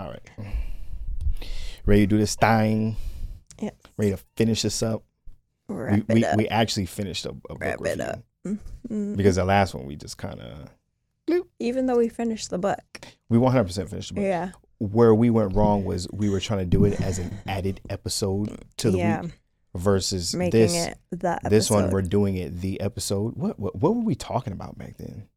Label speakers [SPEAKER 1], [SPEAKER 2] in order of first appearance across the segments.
[SPEAKER 1] All right. Ready to do this thing?
[SPEAKER 2] Yeah.
[SPEAKER 1] Ready to finish this up?
[SPEAKER 2] Wrap
[SPEAKER 1] we, we,
[SPEAKER 2] up.
[SPEAKER 1] we actually finished a, a book
[SPEAKER 2] Wrap it up. Mhm.
[SPEAKER 1] because the last one we just kind of
[SPEAKER 2] Even though we finished the book.
[SPEAKER 1] we 100 percent finished the book.
[SPEAKER 2] Yeah.
[SPEAKER 1] Where we went wrong was we were trying to do it as an added episode to the
[SPEAKER 2] yeah.
[SPEAKER 1] week versus
[SPEAKER 2] Making
[SPEAKER 1] this
[SPEAKER 2] it the
[SPEAKER 1] this one we're doing it the episode. What, what what were we talking about back then?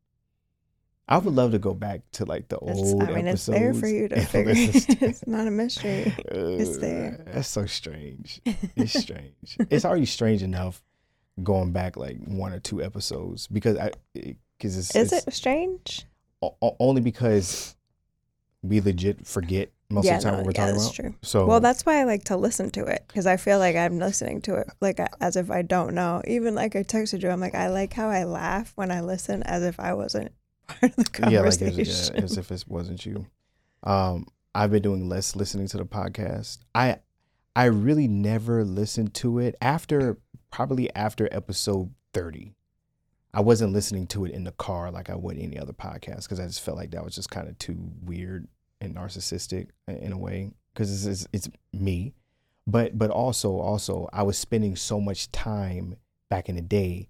[SPEAKER 1] I would love to go back to like the
[SPEAKER 2] It's-
[SPEAKER 1] old
[SPEAKER 2] I mean, it's there for you to figure. it's not a mystery. It's
[SPEAKER 1] Uh,
[SPEAKER 2] there.
[SPEAKER 1] That's so strange. It's strange. it's already strange enough going back like one or two episodes because I because it's,
[SPEAKER 2] Is
[SPEAKER 1] it's
[SPEAKER 2] it strange?
[SPEAKER 1] o- only because we legit forget most
[SPEAKER 2] yeah,
[SPEAKER 1] of the time
[SPEAKER 2] no,
[SPEAKER 1] what we're
[SPEAKER 2] yeah,
[SPEAKER 1] talking
[SPEAKER 2] that's
[SPEAKER 1] about.
[SPEAKER 2] true.
[SPEAKER 1] So
[SPEAKER 2] Well, that's why I like to listen to it because I feel like I'm listening to it like as if I don't know. Even like I texted you, I'm like, I like how I laugh when I listen as if I wasn't part of the
[SPEAKER 1] yeah, like
[SPEAKER 2] conversation.
[SPEAKER 1] as, as if it wasn't you. Um, I've been doing less listening to the podcast. I I really never listened to it after probably after episode thirty. I wasn't listening to it in the car like I would any other podcast because I just felt like that was just kind of too weird and narcissistic in in a way because it's, it's it's me, but but also also I was spending so much time back in the day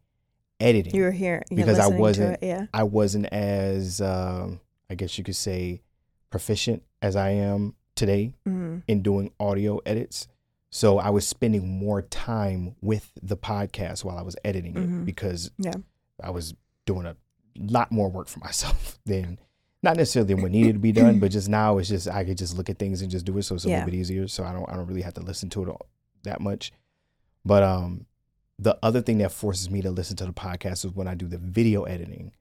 [SPEAKER 1] editing.
[SPEAKER 2] you were here you're
[SPEAKER 1] Because I wasn't-
[SPEAKER 2] it, yeah.
[SPEAKER 1] I wasn't as um, I guess you could say proficient as I am today
[SPEAKER 2] hmm
[SPEAKER 1] in doing audio edits. So I was spending more time with the podcast while I was editing it
[SPEAKER 2] Mhm.
[SPEAKER 1] because
[SPEAKER 2] Yeah.
[SPEAKER 1] I was doing a lot more work for myself than not necessarily what needed to be done, but just now it's just I could just look at things and just do it, so it's a
[SPEAKER 2] Yeah.
[SPEAKER 1] little bit easier. So I don't I don't really have to listen to it all, that much. But um, the other thing that forces me to listen to the podcast is when I do the video editing,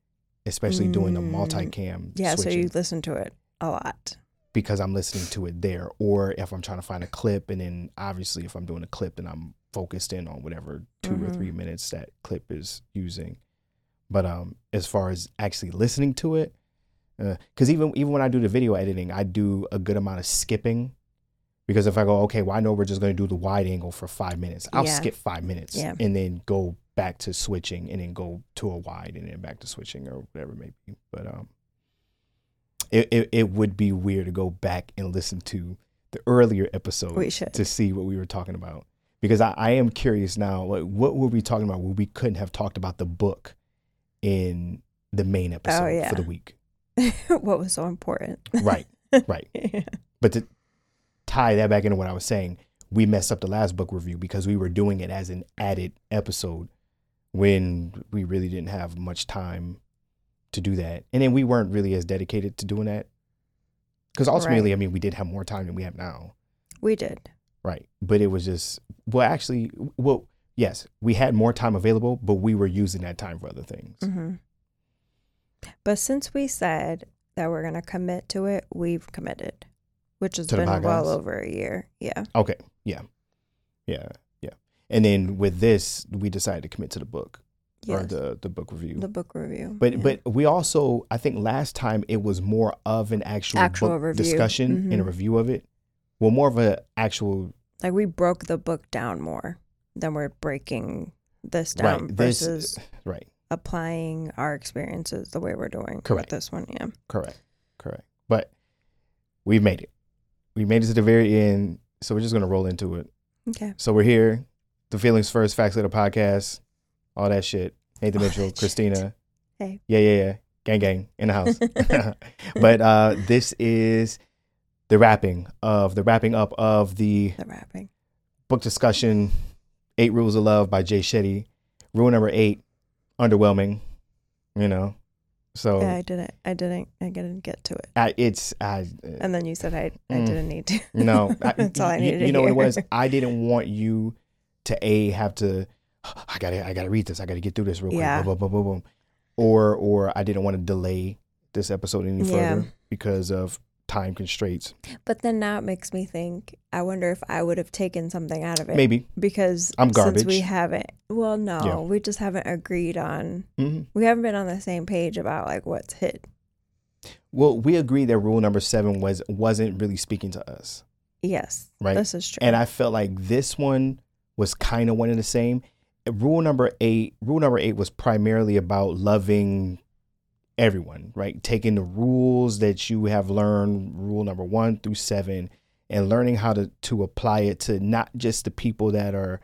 [SPEAKER 1] especially doing the
[SPEAKER 2] Mm.
[SPEAKER 1] multicam.
[SPEAKER 2] Yeah, so you listen to it a lot.
[SPEAKER 1] because I'm listening to it there, or if I'm trying to find a clip, and then obviously if I'm doing a clip, then I'm focused in on whatever 2 or
[SPEAKER 2] Mhm.
[SPEAKER 1] three minutes that clip is using. But um, as far as actually listening to it, because even even when I do the video editing, I do a good amount of skipping. Because if I go, okay, well, I know we're just going to do the wide angle for five minutes, I'll
[SPEAKER 2] Yeah.
[SPEAKER 1] skip five minutes
[SPEAKER 2] Yeah.
[SPEAKER 1] and then go back to switching and then go to a wide and then back to switching or whatever it may be. But um, it, it, it would be weird to go back and listen to the earlier
[SPEAKER 2] should.
[SPEAKER 1] to see what we were talking about. Because I, I am curious now, like what were we talking about where we couldn't have talked about the book in the main episode
[SPEAKER 2] Oh, yeah.
[SPEAKER 1] for the week?
[SPEAKER 2] what was so important?
[SPEAKER 1] Right, right.
[SPEAKER 2] Yeah.
[SPEAKER 1] But to tie that back into what I was saying, we messed up the last book review because we were doing it as an added episode when we really didn't have much time to do that. And then we weren't really as dedicated to doing that. Because ultimately,
[SPEAKER 2] Right.
[SPEAKER 1] I mean, we did have more time than we have now.
[SPEAKER 2] We did.
[SPEAKER 1] Right. But it was just, well, actually, well, yes, we had more time available, but we were using that time for other things.
[SPEAKER 2] hmm But since we said that we're going to commit to it, we've committed, which has been well over a year. Yeah.
[SPEAKER 1] Okay. Yeah. Yeah. Yeah. And then with this, we decided to commit to the book or the, the book review.
[SPEAKER 2] the book review.
[SPEAKER 1] But
[SPEAKER 2] yeah.
[SPEAKER 1] but we also I think last time it was more of an actual,
[SPEAKER 2] Actual
[SPEAKER 1] discussion and a
[SPEAKER 2] Mhm.
[SPEAKER 1] review of it. Well, more of a actual
[SPEAKER 2] like we broke the book down more than we're breaking this down
[SPEAKER 1] right. This
[SPEAKER 2] versus
[SPEAKER 1] right.
[SPEAKER 2] applying our experiences the way we're doing
[SPEAKER 1] Correct.
[SPEAKER 2] with this one. Yeah.
[SPEAKER 1] Correct. Correct. But we've made it. We made it to the very end. So we're just gonna roll into it.
[SPEAKER 2] Okay.
[SPEAKER 1] So we're here. The feelings first, facts of the podcast, all that shit. Nathan
[SPEAKER 2] All
[SPEAKER 1] Mitchell,
[SPEAKER 2] that shit.
[SPEAKER 1] Cristina.
[SPEAKER 2] Hey.
[SPEAKER 1] Yeah, yeah, yeah. Gang gang in the house. but uh this is the wrapping of the wrapping up of the
[SPEAKER 2] The wrapping.
[SPEAKER 1] book discussion Eight Rules of Love by Jay Shetty. Rule number eight, underwhelming. You know. So
[SPEAKER 2] yeah, I didn't. I didn't. I didn't get to it.
[SPEAKER 1] I, it's I
[SPEAKER 2] And then you said I. I
[SPEAKER 1] Mm.
[SPEAKER 2] didn't need to.
[SPEAKER 1] no I,
[SPEAKER 2] That's all I
[SPEAKER 1] you-
[SPEAKER 2] needed.
[SPEAKER 1] you,
[SPEAKER 2] to
[SPEAKER 1] know what it was I didn't want you to a have to I gotta I gotta read this I gotta get through this real quick
[SPEAKER 2] Yeah.
[SPEAKER 1] boom, boom, boom, boom, boom. or or I didn't want to delay this episode any
[SPEAKER 2] Yeah.
[SPEAKER 1] further because of time constraints
[SPEAKER 2] But then now it makes me think. I wonder if I would have taken something out of it.
[SPEAKER 1] maybe
[SPEAKER 2] because
[SPEAKER 1] I'm
[SPEAKER 2] Since we haven't. Well, no,
[SPEAKER 1] Yeah.
[SPEAKER 2] we just haven't agreed on.
[SPEAKER 1] Mhm.
[SPEAKER 2] We haven't been on the same page about like what's hit.
[SPEAKER 1] well we agreed that rule number seven was wasn't really speaking to us
[SPEAKER 2] Yes,
[SPEAKER 1] Right.
[SPEAKER 2] This is true.
[SPEAKER 1] and I felt like this one was kind of one and the same. Rule number eight, rule number eight was primarily about loving everyone, right? Taking the rules that you have learned, rule number one through seven, and learning how to to apply it to not just the people that are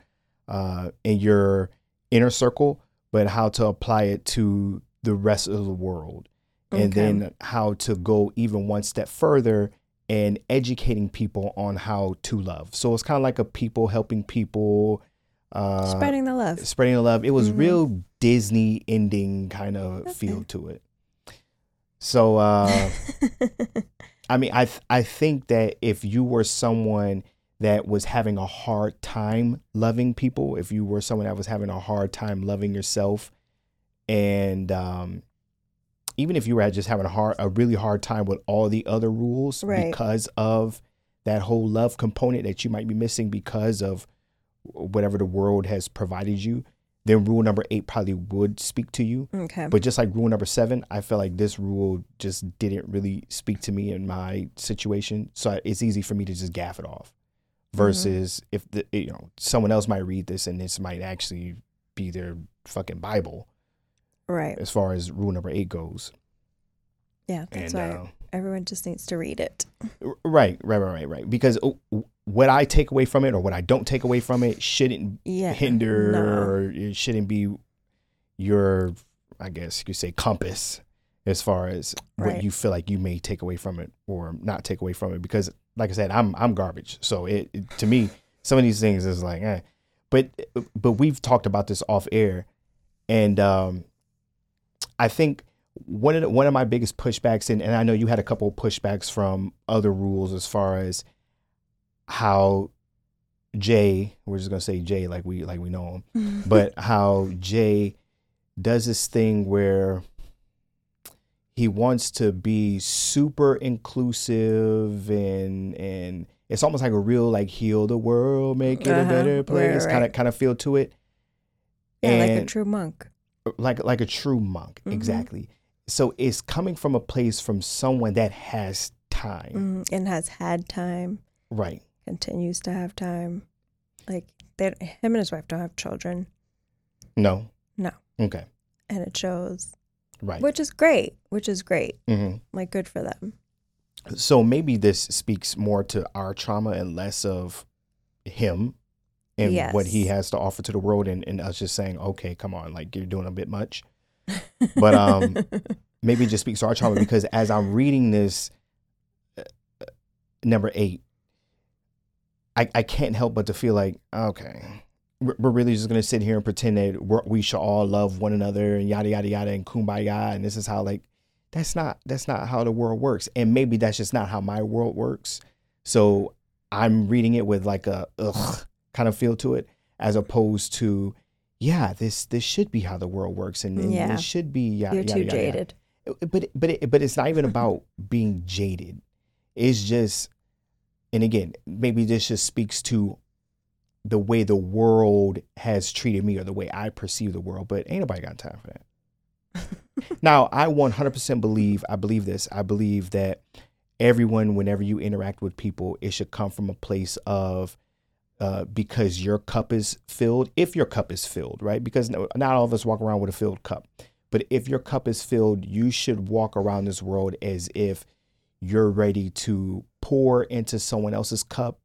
[SPEAKER 1] uh, in your inner circle, but how to apply it to the rest of the world, and then how to go even one step further and educating people on how to love. So it's kind of like a people helping people. Uh,
[SPEAKER 2] Spreading the love.
[SPEAKER 1] spreading the love. It was
[SPEAKER 2] Mhm.
[SPEAKER 1] real Disney ending kind of
[SPEAKER 2] Okay.
[SPEAKER 1] feel to it. So uh, I mean, I th- I think that if you were someone that was having a hard time loving people, if you were someone that was having a hard time loving yourself, and um, even if you were just having a hard, a really hard time with all the other rules
[SPEAKER 2] Right.
[SPEAKER 1] because of that whole love component that you might be missing because of whatever the world has provided you, then rule number eight probably would speak to you.
[SPEAKER 2] okay.
[SPEAKER 1] But just like rule number seven, I feel like this rule just didn't really speak to me in my situation. So it's easy for me to just gaff it off. Versus if the you know someone else might read this and this might actually be their fucking bible
[SPEAKER 2] right.
[SPEAKER 1] as far as rule number eight goes.
[SPEAKER 2] Yeah. That's
[SPEAKER 1] and
[SPEAKER 2] why
[SPEAKER 1] uh,
[SPEAKER 2] everyone just needs to read it.
[SPEAKER 1] right, right, right, right, right. Because uh, what I take away from it or what I don't take away from it shouldn't
[SPEAKER 2] Yeah.
[SPEAKER 1] hinder
[SPEAKER 2] No.
[SPEAKER 1] or it shouldn't be your i guess you could say compass as far as what you feel like you may take away from it or not take away from it because like i said i'm i'm garbage so it, it- to me some of these things is like eh. but but we've talked about this off air and um i think one of the, one of my biggest pushbacks and, and i know you had a couple of pushbacks from other rules as far as how jay we're just gonna say jay like we like we know him but how Jay does this thing where he wants to be super inclusive and and it's almost like a real like heal the world, make it a
[SPEAKER 2] Uh-huh.
[SPEAKER 1] better place
[SPEAKER 2] right.
[SPEAKER 1] kind of kind of feel to it.
[SPEAKER 2] yeah, like a true monk.
[SPEAKER 1] like like a true monk,
[SPEAKER 2] Mhm.
[SPEAKER 1] exactly. So it's coming from a place from someone that has time,
[SPEAKER 2] Mm, and has had time,
[SPEAKER 1] right?
[SPEAKER 2] Continues to have time. Like they, him and his wife don't have children,
[SPEAKER 1] No,
[SPEAKER 2] No.
[SPEAKER 1] okay,
[SPEAKER 2] and it shows,
[SPEAKER 1] right.
[SPEAKER 2] which is great. Which is great.
[SPEAKER 1] hmm
[SPEAKER 2] Like good for them.
[SPEAKER 1] so maybe this speaks more to our trauma and less of him and what he has to offer to the world and, and us just saying okay come on like you're doing a bit much But, um, maybe it just speaks to our trauma because as i'm reading this uh, uh, number eight I, I can't help but to feel like okay we're really just gonna sit here and pretend that we're, we should all love one another and yada yada yada and kumbaya and this is how like that's not that's not how the world works and maybe that's just not how my world works so i'm reading it with like a ugh kind of feel to it as opposed to yeah this this should be how the world works and, and
[SPEAKER 2] Yeah.
[SPEAKER 1] this should be yada, yada
[SPEAKER 2] You're
[SPEAKER 1] yada,
[SPEAKER 2] too
[SPEAKER 1] yada, yada.
[SPEAKER 2] jaded.
[SPEAKER 1] but but it, but it's not even about being jaded it's just and again maybe this just speaks to the way the world has treated me or the way i perceive the world but ain't nobody got time for that. Now i 100% believe i believe this i believe that everyone whenever you interact with people it should come from a place of uh, because your cup is filled if your cup is filled right? Because no- not all of us walk around with a filled cup. But if your cup is filled you should walk around this world as if you're ready to pour into someone else's cup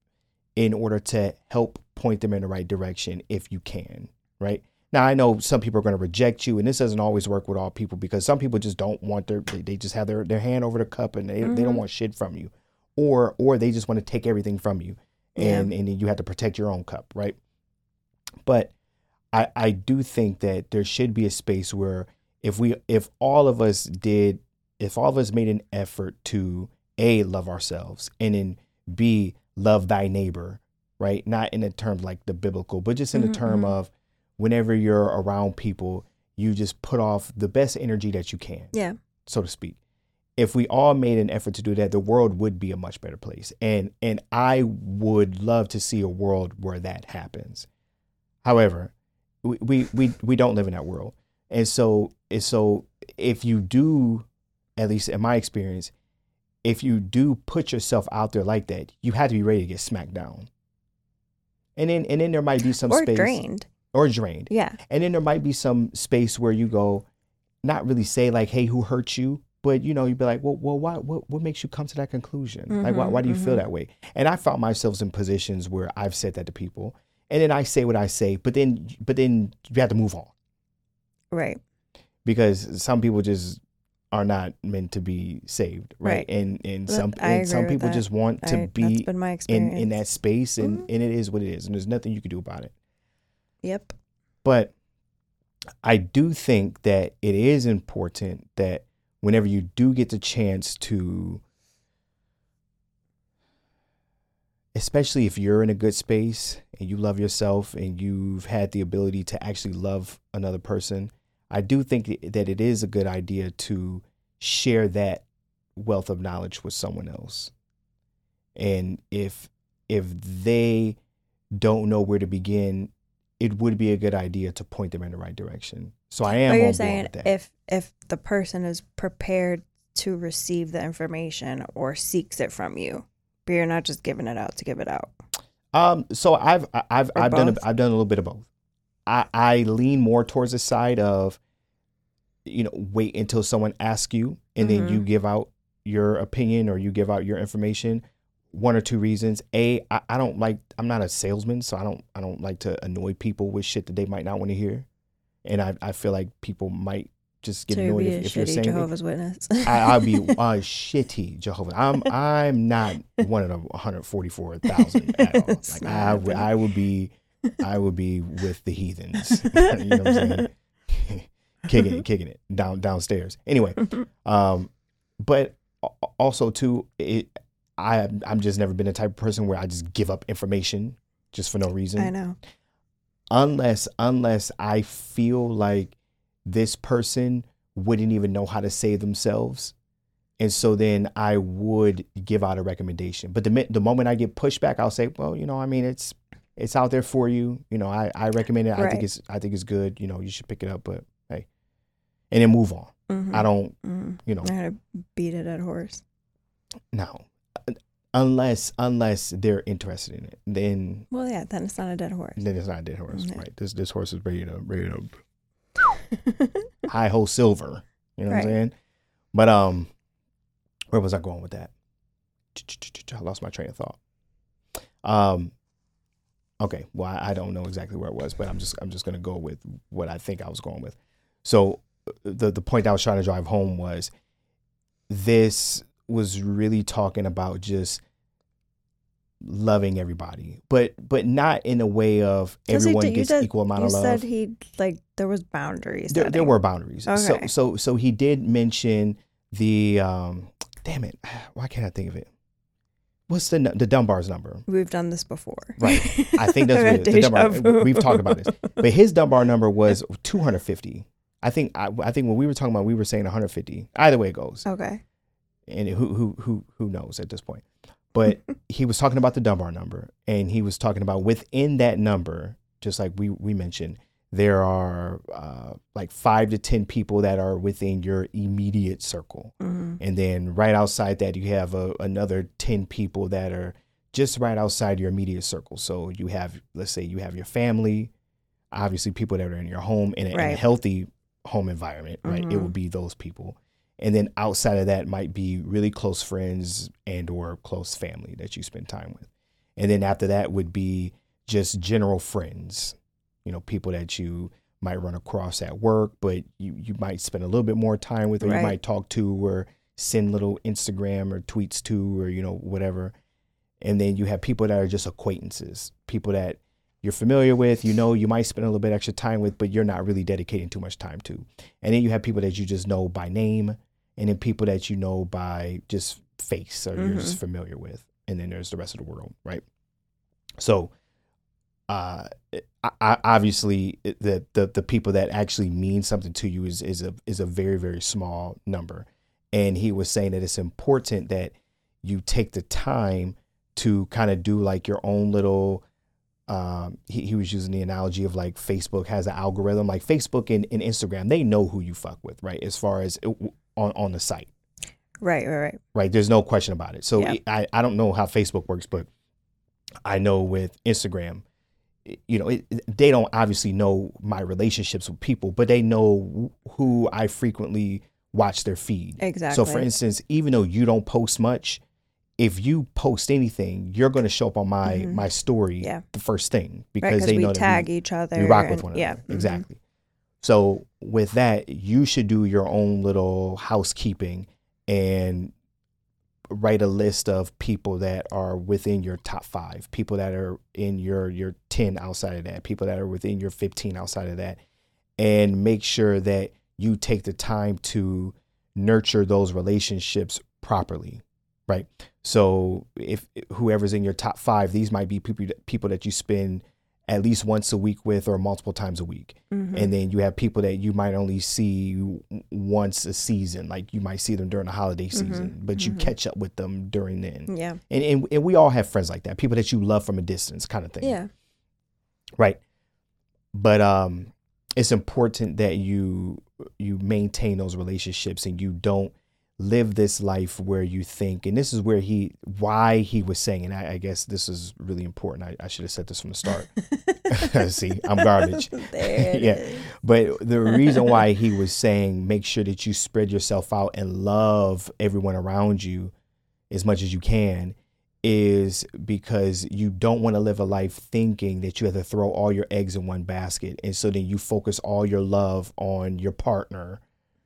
[SPEAKER 1] in order to help point them in the right direction if you can right now i know some people are going to reject you and this doesn't always work with all people because some people just don't want their they, they just have their, their hand over the cup and they, they don't
[SPEAKER 2] Mhm.
[SPEAKER 1] want shit from you or or they just want to take everything from you
[SPEAKER 2] Yeah.
[SPEAKER 1] and and then you have to protect your own cup right but i i do think that there should be a space where if we if all of us did if all of us made an effort to a love ourselves and then b love thy neighbor right not in the terms like the biblical but just in the
[SPEAKER 2] Mhm,
[SPEAKER 1] term
[SPEAKER 2] mhm.
[SPEAKER 1] of whenever you're around people you just put off the best energy that you can
[SPEAKER 2] Yeah.
[SPEAKER 1] so to speak if we all made an effort to do that the world would be a much better place and and i would love to see a world where that happens however we we we, we don't live in that world and so and so if you do at least in my experience if you do put yourself out there like that you have to be ready to get smacked down and then and then there might be some
[SPEAKER 2] or
[SPEAKER 1] space
[SPEAKER 2] drained.
[SPEAKER 1] or drained
[SPEAKER 2] Yeah.
[SPEAKER 1] and then there might be some space where you go, not really say like, "Hey, who hurt you?" But you know, you'd be like, "Well, well, why? What, what makes you come to that conclusion? like, why,
[SPEAKER 2] Mhm,
[SPEAKER 1] why do you feel
[SPEAKER 2] mhm.
[SPEAKER 1] that way?" And I found myself in positions where I've said that to people, and then I say what I say, but then, but then you have to move on
[SPEAKER 2] Right.
[SPEAKER 1] because some people just are not meant to be saved, right?
[SPEAKER 2] Right.
[SPEAKER 1] And and some and some people just want to
[SPEAKER 2] I,
[SPEAKER 1] be in in that space, and
[SPEAKER 2] Mhm.
[SPEAKER 1] and it is what it is, and there's nothing you can do about it.
[SPEAKER 2] Yep.
[SPEAKER 1] But I do think that it is important that whenever you do get the chance to, especially if you're in a good space and you love yourself and you've had the ability to actually love another person, I do think that it is a good idea to share that wealth of knowledge with someone else. And if if they don't know where to begin, it would be a good idea to point them in the right direction. So I am
[SPEAKER 2] But you're saying
[SPEAKER 1] that.
[SPEAKER 2] if if the person is prepared to receive the information or seeks it from you, but you're not just giving it out to give it out.
[SPEAKER 1] Um, so I've I've
[SPEAKER 2] Or
[SPEAKER 1] I've done a,
[SPEAKER 2] both?
[SPEAKER 1] I've done a little bit of both. I I lean more towards the side of, you know, wait until someone asks you and then
[SPEAKER 2] Mhm.
[SPEAKER 1] you give out your opinion or you give out your information. One or two reasons. A, I, I don't like I'm not a salesman, so I don't I don't like to annoy people with shit that they might not want to hear. And I I feel like people might just get
[SPEAKER 2] so
[SPEAKER 1] annoyed if,
[SPEAKER 2] a
[SPEAKER 1] if you're saying it.
[SPEAKER 2] Jehovah's Witness.
[SPEAKER 1] I, I'll be uh, shitty Jehovah. I'm I'm not one of the 144,000 at all. Like I I would be I would be with the heathens. you know what I'm saying? kicking it, kicking it down downstairs. Anyway, um, but also too, it I I'm just never been the type of person where I just give up information just for no reason
[SPEAKER 2] I know.
[SPEAKER 1] unless unless I feel like this person wouldn't even know how to save themselves. And so then I would give out a recommendation. But the the moment I get pushback, I'll say, well, you know, I mean, it's it's out there for you. You know, I, I recommend it. I think it's I think it's good. You know, you should pick it up. But hey, and then move on.
[SPEAKER 2] Mhm.
[SPEAKER 1] I don't,
[SPEAKER 2] Mhm.
[SPEAKER 1] you know,
[SPEAKER 2] I gotta beat it at horse.
[SPEAKER 1] no, unless unless they're interested in it, then
[SPEAKER 2] Well, yeah, then it's not a dead horse.
[SPEAKER 1] then it's not a dead horse,
[SPEAKER 2] Yeah.
[SPEAKER 1] right? This this horse is ready to ready to Hi-yo Silver. You know what I'm saying? But um, where was I going with that? I lost my train of thought. Um, okay, well I, don't know exactly where it was, but I'm just I'm just gonna go with what I think I was going with. So the the point I was trying to drive home was this was really talking about just loving everybody, but but not in a way of everyone
[SPEAKER 2] did-
[SPEAKER 1] gets
[SPEAKER 2] did-
[SPEAKER 1] equal amount of love You
[SPEAKER 2] said he like there was boundaries.
[SPEAKER 1] there, there were boundaries.
[SPEAKER 2] Okay.
[SPEAKER 1] So so so he did mention the um damn it. Why can't I think of it? What's the the Dunbar's number?
[SPEAKER 2] We've done this before.
[SPEAKER 1] Right. I think that's what it is. The Dunbar, we've talked about this. But his Dunbar number was 250. I think I, I think when we were talking about we were saying 150. Either way it goes.
[SPEAKER 2] Okay.
[SPEAKER 1] And who who who who knows at this point. But he was talking about the Dunbar number and he was talking about within that number just like we we mentioned there are uh, like 5 to 10 people that are within your immediate circle.
[SPEAKER 2] hmm
[SPEAKER 1] And then right outside that, you have a, another 10 people that are just right outside your immediate circle. So you have, let's say, you have your family, obviously, people that are in your home in a, in a healthy home environment, right? It
[SPEAKER 2] Mhm.
[SPEAKER 1] would be those people. And then outside of that might be really close friends and or close family that you spend time with. And then after that would be just general friends, you know, people that you might run across at work, but you, you might spend a little bit more time with, or you might talk to, or send little Instagram or tweets to, or, you know, whatever. And then you have people that are just acquaintances, people that you're familiar with, you know, you might spend a little bit extra time with, but you're not really dedicating too much time to. And then you have people that you just know by name, and then people that you know by just face or you're just mm-hmm. familiar with. And then there's the rest of the world, right? So, uh, I, obviously, the, the the people that actually mean something to you is is a is a very very small number. And he was saying that it's important that you take the time to kind of do like your own little um he, he was using the analogy of like facebook has an algorithm like facebook and, and instagram they know who you fuck with right as far as it, on on the site
[SPEAKER 2] Right. Right. Right.
[SPEAKER 1] right there's no question about it so
[SPEAKER 2] Yeah.
[SPEAKER 1] I, I don't know how facebook works but i know with instagram you know, it, they don't obviously know my relationships with people, but they know who I frequently watch their feed.
[SPEAKER 2] Exactly.
[SPEAKER 1] So, for instance, even though you don't post much, if you post anything, you're going to show up on my
[SPEAKER 2] Mhm.
[SPEAKER 1] my story
[SPEAKER 2] Yeah.
[SPEAKER 1] the first thing because
[SPEAKER 2] because
[SPEAKER 1] they
[SPEAKER 2] we
[SPEAKER 1] know
[SPEAKER 2] tag
[SPEAKER 1] that we,
[SPEAKER 2] each other.
[SPEAKER 1] we rock with one
[SPEAKER 2] yeah,
[SPEAKER 1] another.
[SPEAKER 2] mhm.
[SPEAKER 1] Exactly. So with that, you should do your own little housekeeping and write a list of people that are within your top five, people that are in your your ten outside of that, people that are within your fifteen outside of that, and make sure that you take the time to nurture those relationships properly, right? So if whoever's in your top five, these might be people people that you spend at least once a week with or multiple times a week.
[SPEAKER 2] Mhm.
[SPEAKER 1] and then you have people that you might only see once a season like you might see them during the holiday season but you
[SPEAKER 2] mhm.
[SPEAKER 1] catch up with them during then.
[SPEAKER 2] Yeah,
[SPEAKER 1] and, and and we all have friends like that people that you love from a distance kind of thing.
[SPEAKER 2] Yeah,
[SPEAKER 1] right. But um it's important that you you maintain those relationships and you don't live this life where you think and this is where he why he was saying and i, I guess this is really important I, I should have said this from the start See, I'm garbage. Yeah. But the reason why he was saying make sure that you spread yourself out and love everyone around you as much as you can is because you don't want to live a life thinking that you have to throw all your eggs in one basket. And so then you focus all your love on your partner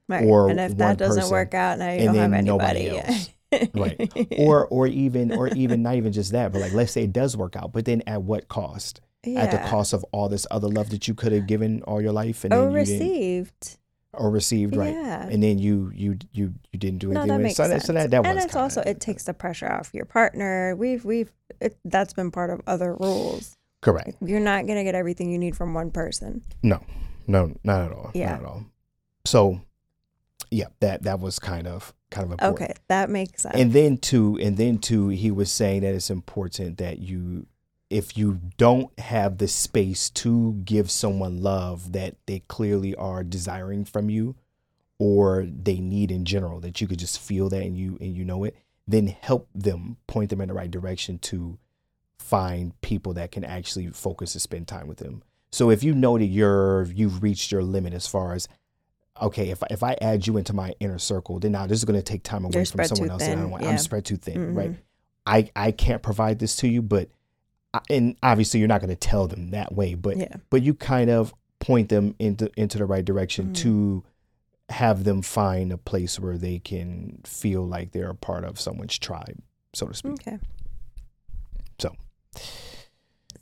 [SPEAKER 2] Right.
[SPEAKER 1] or
[SPEAKER 2] and if
[SPEAKER 1] one
[SPEAKER 2] that doesn't
[SPEAKER 1] person,
[SPEAKER 2] work out, now you
[SPEAKER 1] and
[SPEAKER 2] don't have anybody.
[SPEAKER 1] Right. or or even or even not even just that, but like let's say it does work out, but then at what cost? At the cost of all this other love that you could have given all your life and
[SPEAKER 2] or
[SPEAKER 1] then you didn't
[SPEAKER 2] received.
[SPEAKER 1] or received, right?
[SPEAKER 2] Yeah.
[SPEAKER 1] And then you you you you didn't do anything No,
[SPEAKER 2] that
[SPEAKER 1] with it.
[SPEAKER 2] makes
[SPEAKER 1] So
[SPEAKER 2] sense.
[SPEAKER 1] so that, that
[SPEAKER 2] and it's also it takes the pressure off your partner. We've we've it, that's been part of other rules.
[SPEAKER 1] correct.
[SPEAKER 2] You're not gonna get everything you need from one person.
[SPEAKER 1] No, no, not at all.
[SPEAKER 2] Yeah.
[SPEAKER 1] Not at all. So yeah, that that was kind of kind of important.
[SPEAKER 2] Okay, that makes sense.
[SPEAKER 1] And then too, and then too, he was saying that it's important that you, if you don't have the space to give someone love that they clearly are desiring from you, or they need in general, that you could just feel that and you and you know it, then help them, point them in the right direction to find people that can actually focus and spend time with them. So if you know that you're you've reached your limit as far as okay, if if I add you into my inner circle, then now this is going to take time away
[SPEAKER 2] You're
[SPEAKER 1] from someone else. that I
[SPEAKER 2] thin,
[SPEAKER 1] don't want.
[SPEAKER 2] yeah.
[SPEAKER 1] I'm spread too thin, right?
[SPEAKER 2] Mhm.
[SPEAKER 1] I I can't provide this to you, but I- and obviously you're not going to tell them that way, but
[SPEAKER 2] yeah.
[SPEAKER 1] but you kind of point them into into the right direction
[SPEAKER 2] Mhm.
[SPEAKER 1] to have them find a place where they can feel like they're a part of someone's tribe, so to speak.
[SPEAKER 2] Okay.
[SPEAKER 1] So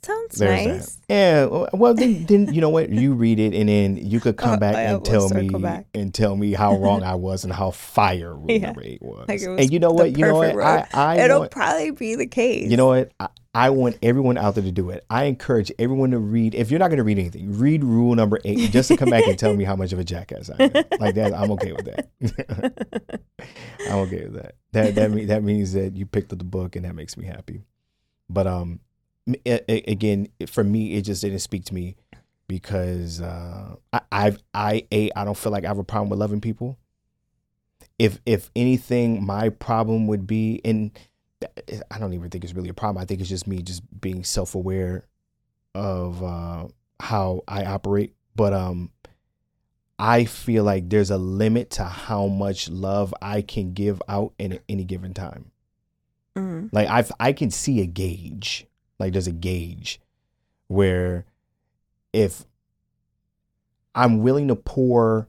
[SPEAKER 2] Sounds
[SPEAKER 1] there's
[SPEAKER 2] nice.
[SPEAKER 1] that. Yeah. Well, then then you know what? You read it, and then you could come back
[SPEAKER 2] I
[SPEAKER 1] and tell me
[SPEAKER 2] back.
[SPEAKER 1] and tell me how wrong I was and how fire Rule
[SPEAKER 2] Yeah.
[SPEAKER 1] Number Eight was.
[SPEAKER 2] Like was
[SPEAKER 1] and you know what? You know what? I. I
[SPEAKER 2] It'll
[SPEAKER 1] want,
[SPEAKER 2] probably be the case.
[SPEAKER 1] you know what? I, I want everyone out there to do it. I encourage everyone to read. If you're not going to read anything, read Rule Number Eight just to come back and tell me how much of a jackass I am. Like that, I'm okay with that. I'm okay with that. That that mean, that means that you picked up the book, and that makes me happy. But um, m- a- a- again, for me, it just didn't speak to me because uh, I I've, I a I don't feel like I have a problem with loving people. If if anything, my problem would be, and I don't even think it's really a problem. I think it's just me just being self aware of uh, how I operate. But um, I feel like there's a limit to how much love I can give out in any given time.
[SPEAKER 2] Mhm.
[SPEAKER 1] Like I I can see a gauge. Like there's a gauge where if I'm willing to pour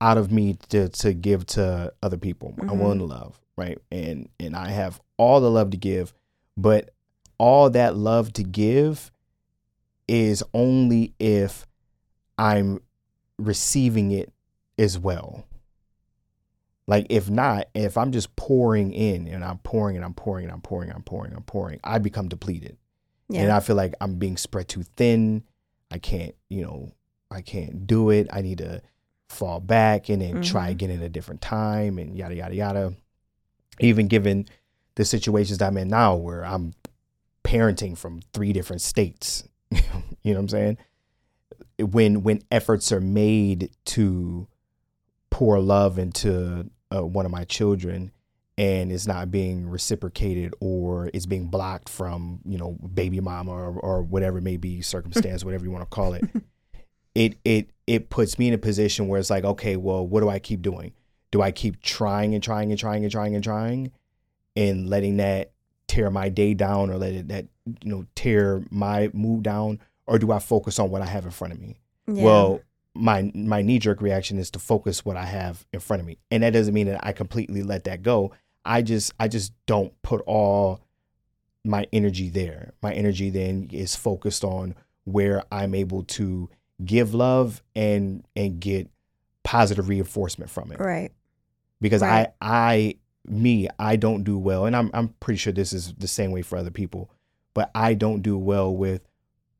[SPEAKER 1] out of me to to give to other people, I'm
[SPEAKER 2] Mhm.
[SPEAKER 1] willing to love, right? And and I have all the love to give, but all that love to give is only if I'm receiving it as well. Like if not, if I'm just pouring in and I'm pouring and I'm pouring and I'm pouring, and I'm pouring, I'm pouring, I become depleted. And I feel like I'm being spread too thin. I can't, you know, I can't do it. I need to fall back and then try
[SPEAKER 2] Mhm.
[SPEAKER 1] again at a different time and yada yada yada. Even given the situations I'm in now where I'm parenting from three different states. you know what I'm saying? When when efforts are made to pour love into uh, one of my children and it's not being reciprocated or it's being blocked from you know baby mama or, or whatever it may be circumstance whatever you want to call it. It it it puts me in a position where it's like okay well what do i keep doing? Do i keep trying and trying and trying and trying and trying and letting that tear my day down or let it that you know tear my mood down? Or do i focus on what i have in front of me?
[SPEAKER 2] Yeah.
[SPEAKER 1] well my my knee jerk reaction is to focus what i have in front of me. And that doesn't mean that i completely let that go i just i just don't put all my energy there my energy then is focused on where i'm able to give love and and get positive reinforcement from it
[SPEAKER 2] right.
[SPEAKER 1] because
[SPEAKER 2] Right.
[SPEAKER 1] I I me I don't do well and I'm I'm pretty sure this is the same way for other people but I don't do well with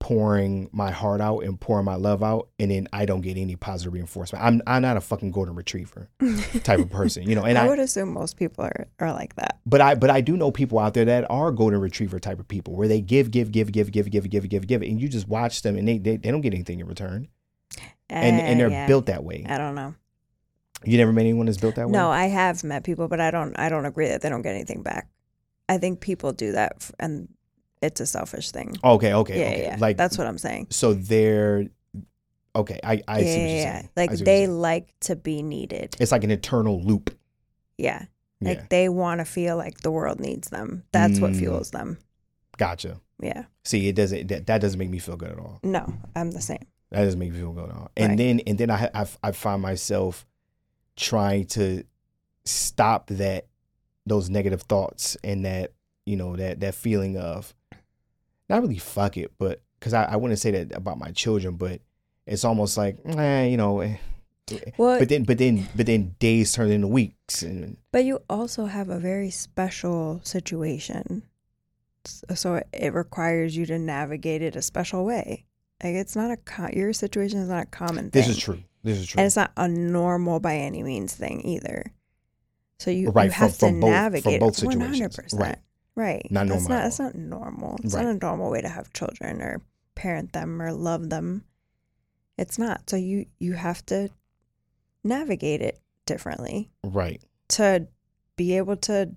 [SPEAKER 1] pouring my heart out and pouring my love out and then I don't get any positive reinforcement. I'm I'm not a fucking golden retriever type of person, you know. And
[SPEAKER 2] I
[SPEAKER 1] I,
[SPEAKER 2] would assume most people are, are like that.
[SPEAKER 1] but I but I do know people out there that are golden retriever type of people where they give give give give give give give give give and you just watch them and they they, they don't get anything in return. And and
[SPEAKER 2] Uh,
[SPEAKER 1] they're
[SPEAKER 2] yeah.
[SPEAKER 1] built that way.
[SPEAKER 2] I don't know.
[SPEAKER 1] You never met anyone that's built that way?
[SPEAKER 2] No, I have met people, but I don't. I don't agree that they don't get anything back. I think people do that, and it's a selfish thing.
[SPEAKER 1] Okay, okay,
[SPEAKER 2] yeah,
[SPEAKER 1] okay.
[SPEAKER 2] yeah,
[SPEAKER 1] Like
[SPEAKER 2] that's what I'm saying.
[SPEAKER 1] so they're okay i i
[SPEAKER 2] yeah,
[SPEAKER 1] see what
[SPEAKER 2] yeah,
[SPEAKER 1] you're
[SPEAKER 2] yeah.
[SPEAKER 1] saying
[SPEAKER 2] Like
[SPEAKER 1] what
[SPEAKER 2] they like to be needed.
[SPEAKER 1] it's like an eternal loop
[SPEAKER 2] Yeah,
[SPEAKER 1] yeah
[SPEAKER 2] like they want to feel like the world needs them. That's what
[SPEAKER 1] Mm.
[SPEAKER 2] fuels them.
[SPEAKER 1] gotcha
[SPEAKER 2] Yeah.
[SPEAKER 1] see it doesn't that, that doesn't make me feel good at all
[SPEAKER 2] No, I'm the same.
[SPEAKER 1] that doesn't make me feel good at all and
[SPEAKER 2] Right.
[SPEAKER 1] then and then I, I i find myself trying to stop that those negative thoughts and that you know that that feeling of not really fuck it but because I, I wouldn't say that about my children but it's almost like eh, you know eh.
[SPEAKER 2] Well,
[SPEAKER 1] but then but then but then days turn into weeks and
[SPEAKER 2] But you also have a very special situation. So it- requires you to navigate it a special way. Like it's not a your situation is not a common thing.
[SPEAKER 1] this is true this is true
[SPEAKER 2] And it's not a normal by any means thing either. So you,
[SPEAKER 1] Right,
[SPEAKER 2] you have
[SPEAKER 1] from
[SPEAKER 2] to
[SPEAKER 1] both- from
[SPEAKER 2] navigate
[SPEAKER 1] both
[SPEAKER 2] it 100%.
[SPEAKER 1] Right.
[SPEAKER 2] Right.
[SPEAKER 1] Not
[SPEAKER 2] That's not
[SPEAKER 1] at
[SPEAKER 2] that's not normal. It's
[SPEAKER 1] Right.
[SPEAKER 2] not a normal way to have children or parent them or love them. It's not. So you you have to navigate it differently
[SPEAKER 1] right
[SPEAKER 2] to be able to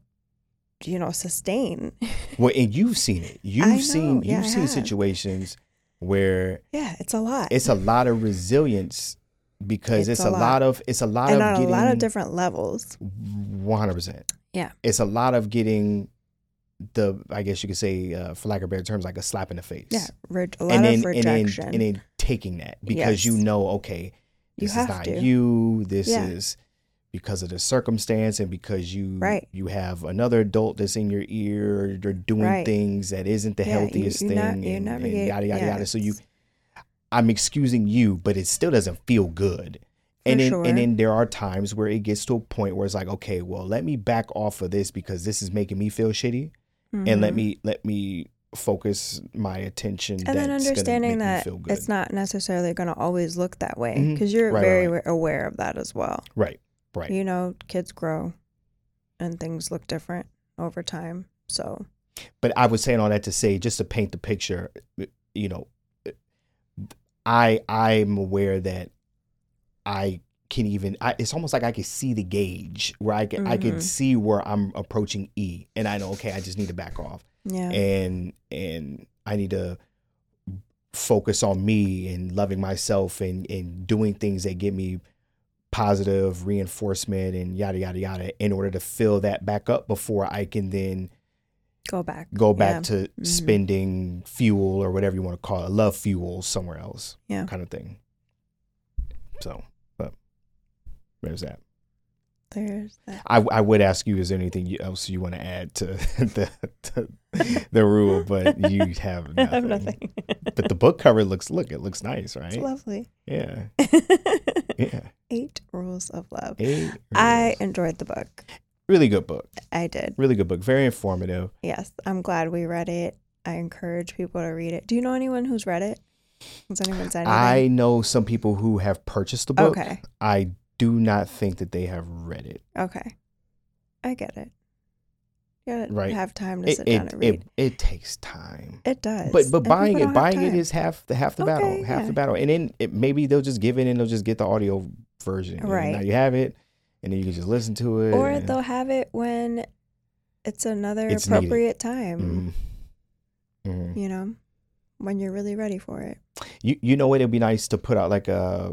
[SPEAKER 2] you know sustain
[SPEAKER 1] Well, and you've seen it. You've
[SPEAKER 2] know.
[SPEAKER 1] seen
[SPEAKER 2] Yeah,
[SPEAKER 1] you've
[SPEAKER 2] I
[SPEAKER 1] seen
[SPEAKER 2] have.
[SPEAKER 1] situations where
[SPEAKER 2] yeah it's a lot
[SPEAKER 1] it's a lot of resilience because
[SPEAKER 2] It's
[SPEAKER 1] it's,
[SPEAKER 2] a
[SPEAKER 1] a,
[SPEAKER 2] lot.
[SPEAKER 1] lot. of it's a lot
[SPEAKER 2] and
[SPEAKER 1] of
[SPEAKER 2] on
[SPEAKER 1] getting
[SPEAKER 2] a lot of different levels
[SPEAKER 1] one hundred percent.
[SPEAKER 2] Yeah.
[SPEAKER 1] it's a lot of getting the I guess you could say uh, for lack of better terms like a slap in the face.
[SPEAKER 2] yeah re- a lot
[SPEAKER 1] and then
[SPEAKER 2] of rejection
[SPEAKER 1] and then and then taking that because you know okay
[SPEAKER 2] You
[SPEAKER 1] this
[SPEAKER 2] have
[SPEAKER 1] is not
[SPEAKER 2] to.
[SPEAKER 1] you this
[SPEAKER 2] Yeah.
[SPEAKER 1] is because of the circumstance and because you
[SPEAKER 2] Right.
[SPEAKER 1] you have another adult that's in your ear you're doing
[SPEAKER 2] Right.
[SPEAKER 1] things that isn't the
[SPEAKER 2] Yeah,
[SPEAKER 1] healthiest
[SPEAKER 2] you
[SPEAKER 1] thing
[SPEAKER 2] na-
[SPEAKER 1] and,
[SPEAKER 2] you
[SPEAKER 1] and
[SPEAKER 2] navigate-
[SPEAKER 1] yada yada
[SPEAKER 2] yeah,
[SPEAKER 1] yada so you i'm excusing you but it still doesn't feel good
[SPEAKER 2] For
[SPEAKER 1] and then
[SPEAKER 2] sure.
[SPEAKER 1] and then there are times where it gets to a point where it's like okay well let me back off of this because this is making me feel shitty and let
[SPEAKER 2] Mhm.
[SPEAKER 1] me let me focus my attention
[SPEAKER 2] and then understanding that it's not necessarily going to always look that way because you're
[SPEAKER 1] Right, right,
[SPEAKER 2] very
[SPEAKER 1] right.
[SPEAKER 2] aware of that as well.
[SPEAKER 1] Right right.
[SPEAKER 2] You know kids grow and things look different over time so.
[SPEAKER 1] But I was saying all that to say, just to paint the picture, you know, I I'm aware that I can even. I, it's almost like I can see the gauge where I can I can
[SPEAKER 2] Mhm.
[SPEAKER 1] see where I'm approaching E, and I know okay, I just need to back off,
[SPEAKER 2] yeah
[SPEAKER 1] and and I need to focus on me and loving myself and and doing things that give me positive reinforcement and yada yada yada in order to fill that back up before I can then
[SPEAKER 2] go back
[SPEAKER 1] go back
[SPEAKER 2] Yeah.
[SPEAKER 1] to
[SPEAKER 2] Mhm.
[SPEAKER 1] spending fuel or whatever you want to call it, love fuel somewhere else,
[SPEAKER 2] Yeah.
[SPEAKER 1] kind of thing. So, there's that.
[SPEAKER 2] there's that
[SPEAKER 1] I, I would ask you, is there anything else you want to add to the to the rule? But you have
[SPEAKER 2] I
[SPEAKER 1] nothing.
[SPEAKER 2] have nothing
[SPEAKER 1] But the book cover looks look it looks nice, right?
[SPEAKER 2] it's lovely
[SPEAKER 1] Yeah, yeah.
[SPEAKER 2] eight rules of love
[SPEAKER 1] Eight
[SPEAKER 2] i enjoyed the book
[SPEAKER 1] really good book,
[SPEAKER 2] i did
[SPEAKER 1] really good book, very informative.
[SPEAKER 2] Yes, I'm glad we read it. I encourage people to read it. Do you know anyone who's read it? Has anyone said anything?
[SPEAKER 1] I know some people who have purchased the book.
[SPEAKER 2] Okay.
[SPEAKER 1] I do not think that they have read it.
[SPEAKER 2] Okay. I get it. You gotta
[SPEAKER 1] Right.
[SPEAKER 2] have time to
[SPEAKER 1] It
[SPEAKER 2] sit down
[SPEAKER 1] it,
[SPEAKER 2] and read.
[SPEAKER 1] it it takes time.
[SPEAKER 2] It, does.
[SPEAKER 1] But but
[SPEAKER 2] And
[SPEAKER 1] buying it buying it is half the half the battle half
[SPEAKER 2] yeah.
[SPEAKER 1] the battle and then it, maybe they'll just give it and they'll just get the audio version.
[SPEAKER 2] Right.
[SPEAKER 1] now you have it and then you can just listen to it.
[SPEAKER 2] Or
[SPEAKER 1] and-
[SPEAKER 2] they'll have it when it's another
[SPEAKER 1] It's needed.
[SPEAKER 2] appropriate time.
[SPEAKER 1] Mhm. Mhm.
[SPEAKER 2] You know, when you're really ready for it.
[SPEAKER 1] You you know what? It'd be nice to put out like a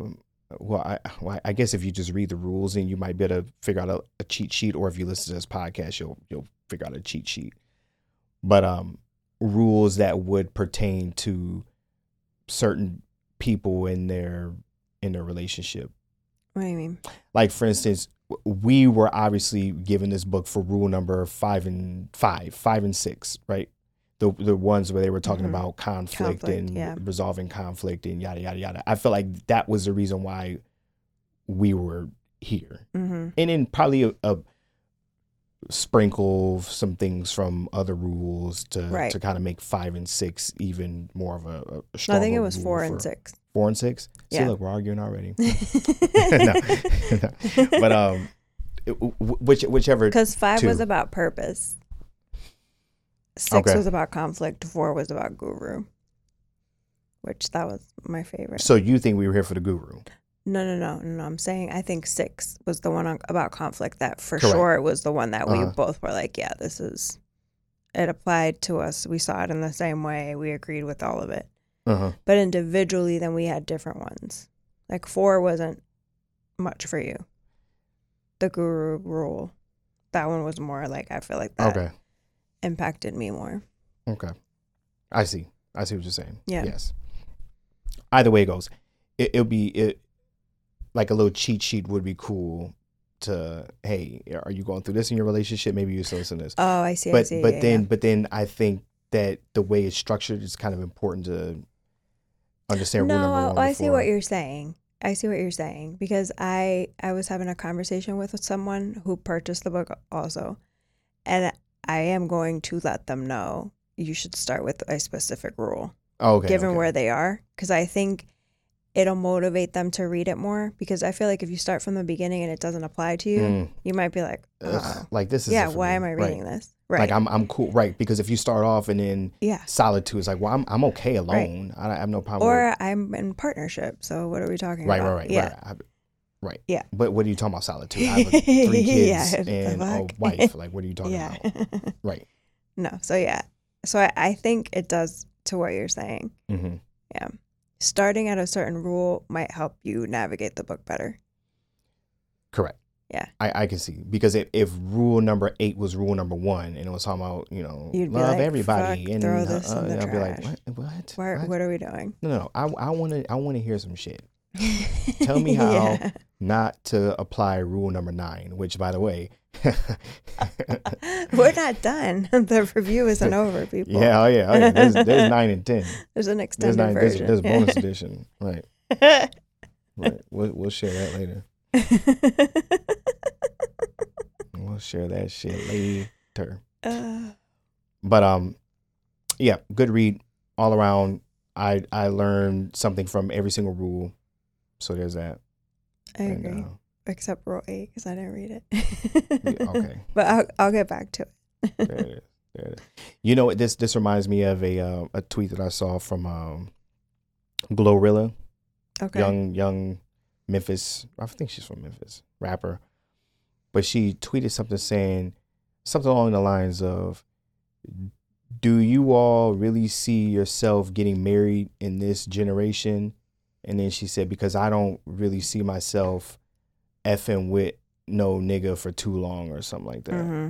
[SPEAKER 1] well, I well, I guess if you just read the rules and you might be able to figure out a, a cheat sheet, or if you listen to this podcast, you'll you'll figure out a cheat sheet. But um, rules that would pertain to certain people in their in their relationship.
[SPEAKER 2] What do you mean?
[SPEAKER 1] Like for instance, we were obviously given this book for rule number five and five, five and six, right? The the ones where they were talking
[SPEAKER 2] Mhm.
[SPEAKER 1] about conflict,
[SPEAKER 2] Conflict,
[SPEAKER 1] and
[SPEAKER 2] yeah.
[SPEAKER 1] resolving conflict and yada yada yada. I felt like that was the reason why we were here,
[SPEAKER 2] Mm-hmm.
[SPEAKER 1] and then probably a, a sprinkle some things from other rules to
[SPEAKER 2] Right.
[SPEAKER 1] to kind of make five and six even more of a, a
[SPEAKER 2] No, I think it was four and six.
[SPEAKER 1] Four and six. See,
[SPEAKER 2] Yeah.
[SPEAKER 1] look, we're arguing already. no, but um, which whichever.
[SPEAKER 2] Because five was about purpose, six
[SPEAKER 1] Okay.
[SPEAKER 2] was about conflict, four was about guru, which that was my favorite.
[SPEAKER 1] So you think we were here for the guru?
[SPEAKER 2] No, no, no, no, no. I'm saying I think six was the one on, about conflict that for
[SPEAKER 1] Correct.
[SPEAKER 2] sure was the one that we
[SPEAKER 1] Uh-huh.
[SPEAKER 2] both were like, yeah, this is. It applied to us. We saw it in the same way. We agreed with all of it.
[SPEAKER 1] Uh huh.
[SPEAKER 2] But individually, then we had different ones. Like four wasn't much for you. The guru rule, that one was more like I feel like that
[SPEAKER 1] Okay.
[SPEAKER 2] Impacted me more.
[SPEAKER 1] Okay. I see. I see what you're saying.
[SPEAKER 2] Yeah.
[SPEAKER 1] Yes. Either way it goes, it, it'll be it like a little cheat sheet would be cool to hey, are you going through this in your relationship? Maybe you still listen to this.
[SPEAKER 2] Oh, I see. I
[SPEAKER 1] but
[SPEAKER 2] see.
[SPEAKER 1] but
[SPEAKER 2] yeah,
[SPEAKER 1] then
[SPEAKER 2] yeah.
[SPEAKER 1] but then I think that the way it's structured is kind of important to understand
[SPEAKER 2] no,
[SPEAKER 1] rule number one.
[SPEAKER 2] I see what you're saying. I see what you're saying because I I was having a conversation with someone who purchased the book also, and I am going to let them know you should start with a specific rule.
[SPEAKER 1] Oh, okay,
[SPEAKER 2] given
[SPEAKER 1] okay.
[SPEAKER 2] where they are because i think it'll motivate them to read it more because i feel like if you start from the beginning and it doesn't apply to you
[SPEAKER 1] Mm,
[SPEAKER 2] you might be like
[SPEAKER 1] ugh,
[SPEAKER 2] oh,
[SPEAKER 1] like this is
[SPEAKER 2] yeah why am i reading this right
[SPEAKER 1] Like I'm I'm cool, right? Because if you start off and then
[SPEAKER 2] yeah
[SPEAKER 1] solitude is like, well, I'm I'm okay alone. I, I have no problem. with
[SPEAKER 2] or i'm in partnership so what are we talking
[SPEAKER 1] right,
[SPEAKER 2] about
[SPEAKER 1] right, right,
[SPEAKER 2] yeah
[SPEAKER 1] right, right.
[SPEAKER 2] Yeah.
[SPEAKER 1] But what are you talking about solitude? I have three kids
[SPEAKER 2] the
[SPEAKER 1] and a wife. Like, what are you talking
[SPEAKER 2] yeah
[SPEAKER 1] about? Right.
[SPEAKER 2] no so yeah so I, I think it does to what you're saying
[SPEAKER 1] hmm
[SPEAKER 2] yeah starting at a certain rule might help you navigate the book better
[SPEAKER 1] Correct.
[SPEAKER 2] Yeah.
[SPEAKER 1] I, I can see because if, if rule number eight was rule number one and it was talking about you know
[SPEAKER 2] You'd
[SPEAKER 1] love
[SPEAKER 2] like,
[SPEAKER 1] everybody and
[SPEAKER 2] throw
[SPEAKER 1] uh,
[SPEAKER 2] this in
[SPEAKER 1] uh,
[SPEAKER 2] the
[SPEAKER 1] I'll be like what what
[SPEAKER 2] Where,
[SPEAKER 1] what?
[SPEAKER 2] what are we doing
[SPEAKER 1] no no I I want to I want to hear some shit Tell me how-
[SPEAKER 2] Yeah.
[SPEAKER 1] not to apply rule number nine which by the way
[SPEAKER 2] We're not done. The review isn't over, people.
[SPEAKER 1] yeah oh yeah, oh, yeah. There's, there's nine and ten
[SPEAKER 2] There's an
[SPEAKER 1] there's
[SPEAKER 2] extended
[SPEAKER 1] nine there's,
[SPEAKER 2] version.
[SPEAKER 1] there's bonus edition right right we'll, we'll share that later we'll share that shit later
[SPEAKER 2] Uh,
[SPEAKER 1] but um yeah good read all around i i learned something from every single rule so there's that
[SPEAKER 2] I
[SPEAKER 1] And,
[SPEAKER 2] agree,
[SPEAKER 1] uh,
[SPEAKER 2] except rule eight because I didn't read it.
[SPEAKER 1] yeah, okay
[SPEAKER 2] but I'll I'll get back to it.
[SPEAKER 1] there
[SPEAKER 2] it.
[SPEAKER 1] is there it is you know what this this reminds me of a uh, a tweet that i saw from um glorilla
[SPEAKER 2] okay.
[SPEAKER 1] young young memphis i think she's from memphis rapper but she tweeted something saying something along the lines of do you all really see yourself getting married in this generation and then she said because i don't really see myself effing with no nigga for too long or something like that.
[SPEAKER 2] Hmm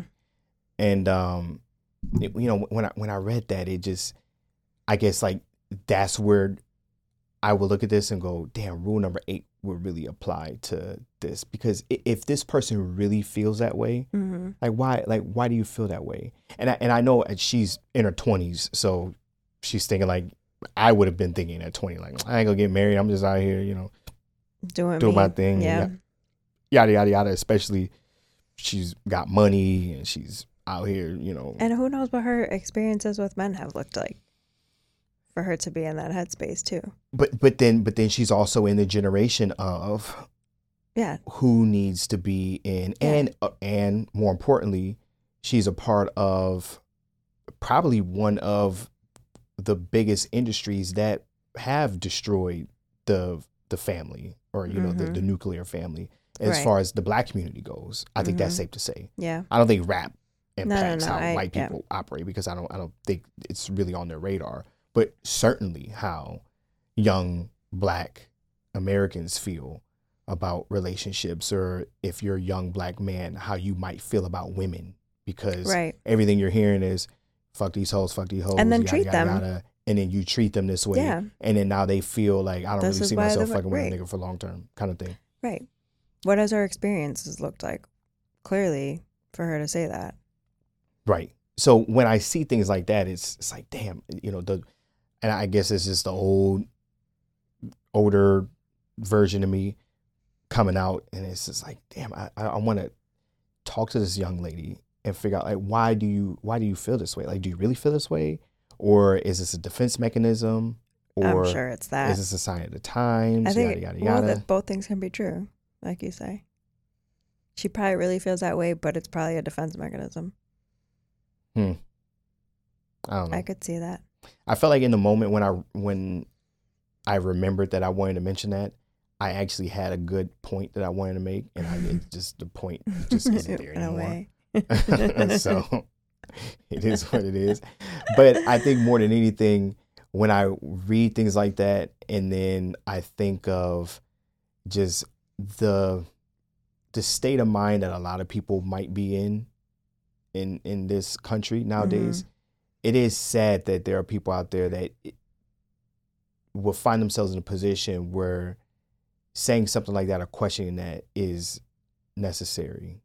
[SPEAKER 1] and um it- you know when i when i read that it just i guess like that's where i would look at this and go damn rule number eight would really apply to this. Because if this person really feels that way
[SPEAKER 2] hmm
[SPEAKER 1] like why like why do you feel that way? And I, and i know she's in her 20s so she's thinking like i would have been thinking at 20 like i ain't gonna get married i'm just out here you know
[SPEAKER 2] Doing
[SPEAKER 1] Doing
[SPEAKER 2] me.
[SPEAKER 1] my thing,
[SPEAKER 2] Yeah.
[SPEAKER 1] yeah. yada yada yada especially she's got money and she's out here you know
[SPEAKER 2] And who knows what her experiences with men have looked like for her to be in that headspace too.
[SPEAKER 1] but but then but then she's also in the generation of
[SPEAKER 2] Yeah.
[SPEAKER 1] who needs to be in
[SPEAKER 2] Yeah.
[SPEAKER 1] and uh, and more importantly she's a part of probably one of the biggest industries that have destroyed the the family or you know the, the nuclear family as
[SPEAKER 2] Right.
[SPEAKER 1] far as the black community goes. I think that's
[SPEAKER 2] Mhm.
[SPEAKER 1] safe to say.
[SPEAKER 2] Yeah.
[SPEAKER 1] I don't think rap
[SPEAKER 2] No, no,
[SPEAKER 1] impacts
[SPEAKER 2] no,
[SPEAKER 1] how
[SPEAKER 2] I-
[SPEAKER 1] white
[SPEAKER 2] yeah.
[SPEAKER 1] people operate because I don't I don't think it's really on their radar. But certainly how young black Americans feel about relationships or if you're a young black man, how you might feel about women. Because
[SPEAKER 2] Right.
[SPEAKER 1] everything you're hearing is fuck these hoes, fuck these hoes,
[SPEAKER 2] And then
[SPEAKER 1] yada,
[SPEAKER 2] treat
[SPEAKER 1] yada,
[SPEAKER 2] them.
[SPEAKER 1] yada, and then you treat them this way.
[SPEAKER 2] Yeah.
[SPEAKER 1] And then now they feel like I don't
[SPEAKER 2] This
[SPEAKER 1] really see myself fucking with a nigga for long term kind of thing.
[SPEAKER 2] Right. What has our experiences looked like? Clearly, for her to say that.
[SPEAKER 1] Right. So when I see things like that, it's it's like, damn, you know, the and I guess it's just the old older version of me coming out and it's just like, damn, I, I, I wanna talk to this young lady and figure out like why do you why do you feel this way? Like do you really feel this way? Or is this a defense mechanism? Or
[SPEAKER 2] I'm sure it's that.
[SPEAKER 1] is this a sign of the times?
[SPEAKER 2] I think
[SPEAKER 1] yada yada
[SPEAKER 2] well,
[SPEAKER 1] yada.
[SPEAKER 2] that both things can be true, like you say. She probably really feels that way, but it's probably a defense mechanism. Hmm.
[SPEAKER 1] I don't know.
[SPEAKER 2] I could see that.
[SPEAKER 1] I felt like in the moment when I when I remembered that I wanted to mention that, I actually had a good point that I wanted to make, and I just the point just isn't there
[SPEAKER 2] In a
[SPEAKER 1] anymore. so it is what it is. But I think more than anything, when I read things like that, and then I think of just the the state of mind that a lot of people might be in in in this country nowadays, mm-hmm. it is sad that there are people out there that will find themselves in a position where saying something like that or questioning that is necessary.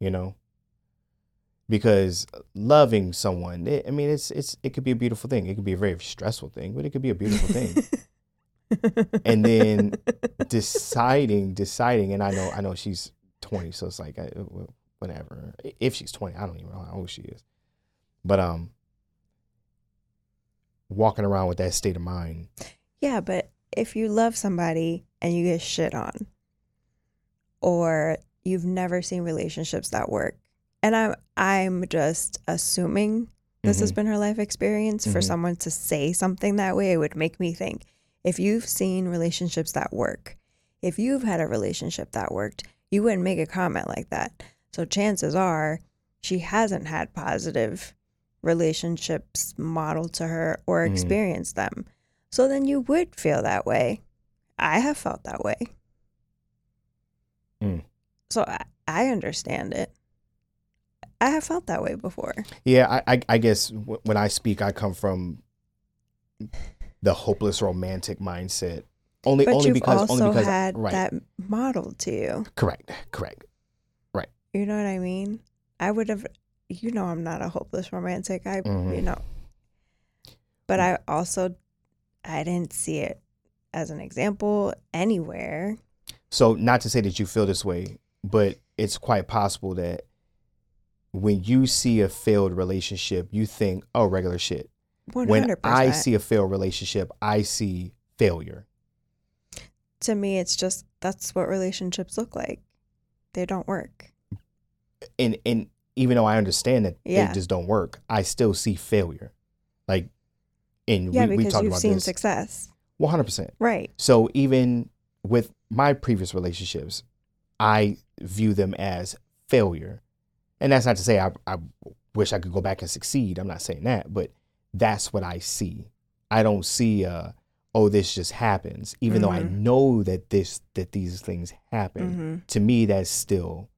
[SPEAKER 1] You know? Because loving someone, it, I mean, it's it's it could be a beautiful thing. It could be a very stressful thing, but it could be a beautiful thing. And then deciding, deciding, and I know, I know she's twenty, so it's like, whatever. If she's twenty, I don't even know how old she is, but um, walking around with that state of mind,
[SPEAKER 2] Yeah, but if you love somebody and you get shit on, or you've never seen relationships that work, and I'm I'm just assuming this has
[SPEAKER 1] Mhm.
[SPEAKER 2] been her life experience for
[SPEAKER 1] Mhm.
[SPEAKER 2] someone to say something that way, it would make me think if you've seen relationships that work, if you've had a relationship that worked, you wouldn't make a comment like that. So chances are she hasn't had positive relationships modeled to her or
[SPEAKER 1] Mhm.
[SPEAKER 2] experienced them. So then you would feel that way. I have felt that way.
[SPEAKER 1] Mm.
[SPEAKER 2] So I, I understand it. I have felt that way before.
[SPEAKER 1] Yeah, I, I, I guess w- when I speak, I come from the hopeless romantic mindset. Only,
[SPEAKER 2] But
[SPEAKER 1] only
[SPEAKER 2] you've
[SPEAKER 1] because,
[SPEAKER 2] also
[SPEAKER 1] only because,
[SPEAKER 2] had
[SPEAKER 1] right?
[SPEAKER 2] that modeled to you.
[SPEAKER 1] Correct, correct. Right.
[SPEAKER 2] You know what I mean? I would have, you know, I'm not a hopeless romantic. I, you
[SPEAKER 1] Mhm.
[SPEAKER 2] know, but I also, I didn't see it as an example anywhere.
[SPEAKER 1] So, not to say that you feel this way, but it's quite possible that when you see a failed relationship, you think, "Oh, regular shit."
[SPEAKER 2] One
[SPEAKER 1] When I see a failed relationship, I see failure.
[SPEAKER 2] To me, it's just that's what relationships look like. They don't work.
[SPEAKER 1] and and even though I understand that
[SPEAKER 2] Yeah.
[SPEAKER 1] they just don't work, I still see failure. Like, and
[SPEAKER 2] Yeah,
[SPEAKER 1] we, we
[SPEAKER 2] because
[SPEAKER 1] talked
[SPEAKER 2] you've
[SPEAKER 1] about
[SPEAKER 2] seen
[SPEAKER 1] this
[SPEAKER 2] success.
[SPEAKER 1] one hundred percent.
[SPEAKER 2] Right.
[SPEAKER 1] So even with my previous relationships, I view them as failure, and that's not to say I I wish I could go back and succeed. I'm not saying that, but that's what I see. I don't see uh oh this just happens, even though I
[SPEAKER 2] Mhm.
[SPEAKER 1] know that this that these things happen
[SPEAKER 2] hmm
[SPEAKER 1] to me that's still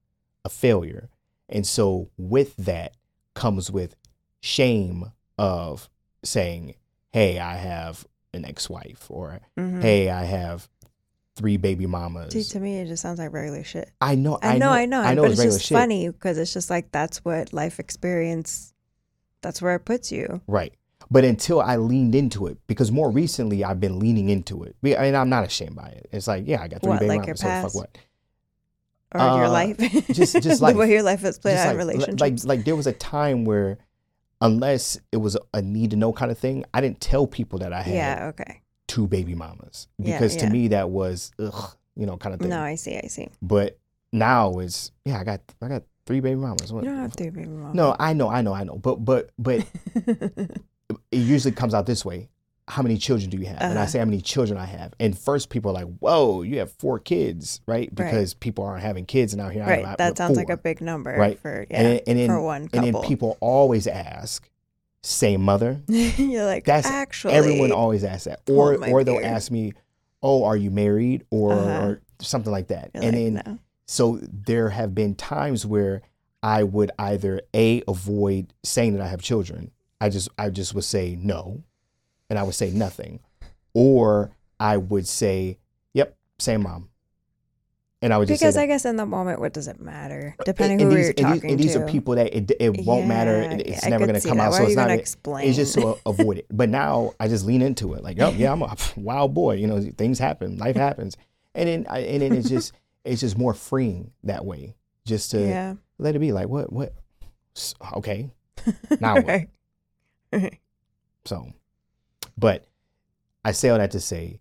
[SPEAKER 1] a failure and so with that comes with shame of saying hey i have an ex-wife or
[SPEAKER 2] hmm
[SPEAKER 1] hey i have three baby mamas
[SPEAKER 2] See, to me, it just sounds like regular shit.
[SPEAKER 1] i know
[SPEAKER 2] I know, I know,
[SPEAKER 1] i know
[SPEAKER 2] but
[SPEAKER 1] it's
[SPEAKER 2] it's just
[SPEAKER 1] shit
[SPEAKER 2] funny because it's just like that's what life experience. That's where it puts you.
[SPEAKER 1] right but until i leaned into it because more recently i've been leaning into it Be- and i'm not ashamed by it it's like yeah i got three
[SPEAKER 2] What,
[SPEAKER 1] baby
[SPEAKER 2] like your
[SPEAKER 1] mamas so fuck
[SPEAKER 2] past?
[SPEAKER 1] what
[SPEAKER 2] Or your
[SPEAKER 1] Uh,
[SPEAKER 2] life,
[SPEAKER 1] just- just
[SPEAKER 2] the
[SPEAKER 1] life.
[SPEAKER 2] way your life is played out in relationships.
[SPEAKER 1] like like there was a time where unless it was a need to know kind of thing i didn't tell people that i had
[SPEAKER 2] yeah. Okay.
[SPEAKER 1] Two baby mamas
[SPEAKER 2] Yeah,
[SPEAKER 1] because to me that was ugh, you know, kind of thing.
[SPEAKER 2] No, I see. I see.
[SPEAKER 1] But now it's yeah, I got I got three baby mamas.
[SPEAKER 2] You don't have to be wrong.
[SPEAKER 1] No, I know, I know, I know. But but but it usually comes out this way. how many children do you have? And I
[SPEAKER 2] Uh-huh.
[SPEAKER 1] say how many children I have. And first people are like, whoa, you have four kids, right?
[SPEAKER 2] Right.
[SPEAKER 1] Because people aren't having kids and out here.
[SPEAKER 2] Right.
[SPEAKER 1] out
[SPEAKER 2] That
[SPEAKER 1] with
[SPEAKER 2] sounds like a big number
[SPEAKER 1] Right.
[SPEAKER 2] for yeah
[SPEAKER 1] and and
[SPEAKER 2] for one
[SPEAKER 1] and
[SPEAKER 2] couple.
[SPEAKER 1] then people always ask, same mother.
[SPEAKER 2] You're like
[SPEAKER 1] That's
[SPEAKER 2] actually
[SPEAKER 1] Everyone always asks that, or
[SPEAKER 2] Hold my
[SPEAKER 1] or they'll ask me, "Oh, are you married?" or,
[SPEAKER 2] Uh-huh.
[SPEAKER 1] or something like that.
[SPEAKER 2] You're
[SPEAKER 1] and
[SPEAKER 2] like,
[SPEAKER 1] then
[SPEAKER 2] no.
[SPEAKER 1] so there have been times where I would either a avoid saying that I have children. I just I just would say no, and I would say nothing, or I would say, "Yep, same mom," and I would just
[SPEAKER 2] because
[SPEAKER 1] say
[SPEAKER 2] I guess in the moment, what does it matter? Depending
[SPEAKER 1] and,
[SPEAKER 2] who
[SPEAKER 1] these,
[SPEAKER 2] you're
[SPEAKER 1] and these,
[SPEAKER 2] talking
[SPEAKER 1] and these
[SPEAKER 2] to.
[SPEAKER 1] are people that it, it won't matter.
[SPEAKER 2] Yeah,
[SPEAKER 1] It's
[SPEAKER 2] I
[SPEAKER 1] never going to come
[SPEAKER 2] that.
[SPEAKER 1] out.
[SPEAKER 2] Why
[SPEAKER 1] So it's not.
[SPEAKER 2] explain?
[SPEAKER 1] It's just to avoid it. But now I just lean into it. Like, oh yeah, I'm a wild boy. You know, things happen, life happens, and then I, and then it's just it's just more freeing that way, just to
[SPEAKER 2] yeah.
[SPEAKER 1] let it be. Like, what what? Okay, now what?
[SPEAKER 2] Right.
[SPEAKER 1] So, but I say all that to say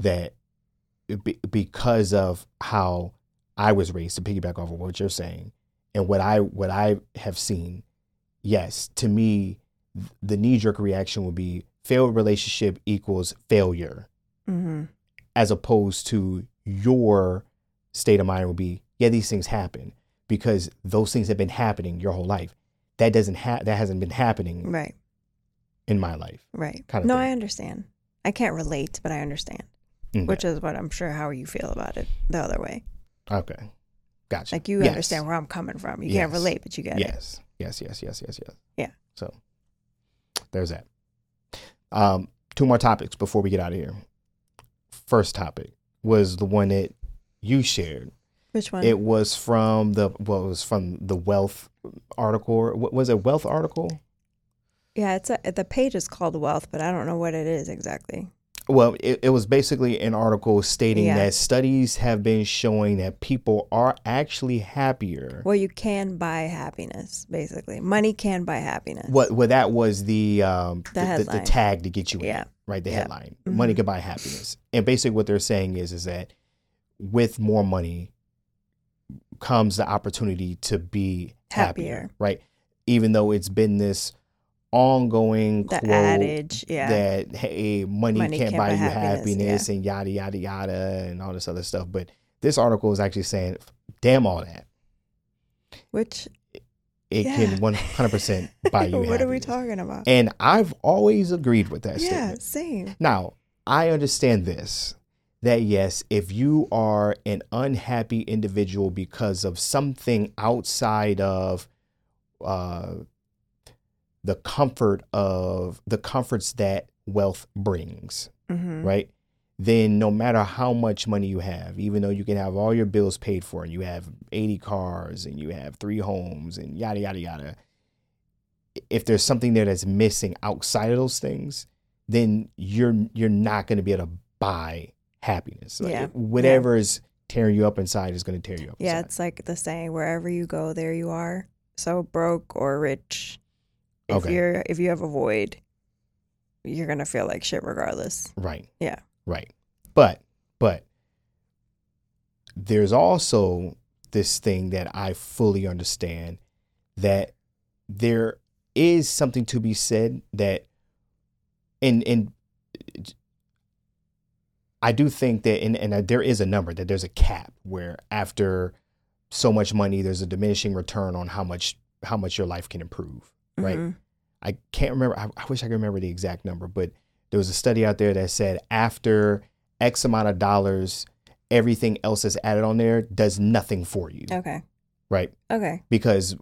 [SPEAKER 1] that be, because of how I was raised, to piggyback off of what you're saying, and what I what I have seen, yes, to me, the knee jerk reaction would be failed relationship equals failure,
[SPEAKER 2] hmm
[SPEAKER 1] as opposed to your state of mind would be, yeah, these things happen because those things have been happening your whole life. That doesn't ha- that hasn't been happening
[SPEAKER 2] Right.
[SPEAKER 1] in my life.
[SPEAKER 2] Right.
[SPEAKER 1] Kinda
[SPEAKER 2] no,
[SPEAKER 1] thing.
[SPEAKER 2] I understand. I can't relate, but I understand.
[SPEAKER 1] Okay.
[SPEAKER 2] Which is what I'm sure how you feel about it the other way.
[SPEAKER 1] Okay. Gotcha.
[SPEAKER 2] Like you
[SPEAKER 1] Yes.
[SPEAKER 2] understand where I'm coming from. You can't relate, but you get it.
[SPEAKER 1] Yes. Yes, yes, yes, yes, yes.
[SPEAKER 2] Yeah.
[SPEAKER 1] So there's that. Um, two more topics before we get out of here. First topic was the one that you shared.
[SPEAKER 2] Which one?
[SPEAKER 1] It was from the well, it was from the wealth article. or What was it? Wealth article?
[SPEAKER 2] yeah, it's a, the page is called Wealth, but I don't know what it is exactly.
[SPEAKER 1] Well, it, it was basically an article stating
[SPEAKER 2] Yeah.
[SPEAKER 1] that studies have been showing that people are actually happier.
[SPEAKER 2] Well, you can buy happiness, basically. Money can buy happiness.
[SPEAKER 1] What well that was the um
[SPEAKER 2] The
[SPEAKER 1] the, the, the tag to get you
[SPEAKER 2] Yeah.
[SPEAKER 1] in, right? The
[SPEAKER 2] Yeah.
[SPEAKER 1] headline. Money
[SPEAKER 2] Mhm.
[SPEAKER 1] can buy happiness. And basically what they're saying is is that with more money comes the opportunity to be happier,
[SPEAKER 2] Happier.
[SPEAKER 1] right? Even though it's been this ongoing
[SPEAKER 2] The
[SPEAKER 1] quote
[SPEAKER 2] adage, yeah.
[SPEAKER 1] that hey, money,
[SPEAKER 2] Money
[SPEAKER 1] can't,
[SPEAKER 2] can't
[SPEAKER 1] buy you
[SPEAKER 2] happiness,
[SPEAKER 1] happiness, and yada yada yada and all this other stuff. But this article is actually saying, damn all that.
[SPEAKER 2] Which
[SPEAKER 1] It
[SPEAKER 2] Yeah.
[SPEAKER 1] can one hundred percent buy you
[SPEAKER 2] what are we talking about?
[SPEAKER 1] And I've always agreed with that
[SPEAKER 2] yeah,
[SPEAKER 1] statement.
[SPEAKER 2] same.
[SPEAKER 1] Now, I understand this that yes, if you are an unhappy individual because of something outside of uh, the comfort of the comforts that wealth brings,
[SPEAKER 2] hmm
[SPEAKER 1] right? Then no matter how much money you have, even though you can have all your bills paid for and you have 80 cars and you have three homes and yada yada yada, if there's something there that's missing outside of those things, then you're you're not going to be able to buy happiness. Like,
[SPEAKER 2] Yeah.
[SPEAKER 1] Whatever is tearing you up inside is going to tear you up.
[SPEAKER 2] Yeah,
[SPEAKER 1] inside.
[SPEAKER 2] it's like the saying, wherever you go, there you are. So broke or rich, if
[SPEAKER 1] Okay.
[SPEAKER 2] you're if you have a void, you're gonna feel like shit regardless.
[SPEAKER 1] Right.
[SPEAKER 2] Yeah.
[SPEAKER 1] Right. But but there's also this thing that I fully understand that there is something to be said that and and I do think that and, and uh, there is a number that there's a cap where after so much money there's a diminishing return on how much how much your life can improve. Right.
[SPEAKER 2] Mhm.
[SPEAKER 1] I can't remember. I, I wish I could remember the exact number, but there was a study out there that said after X amount of dollars, everything else that's added on there does nothing for you,
[SPEAKER 2] Okay.
[SPEAKER 1] right?
[SPEAKER 2] Okay.
[SPEAKER 1] Because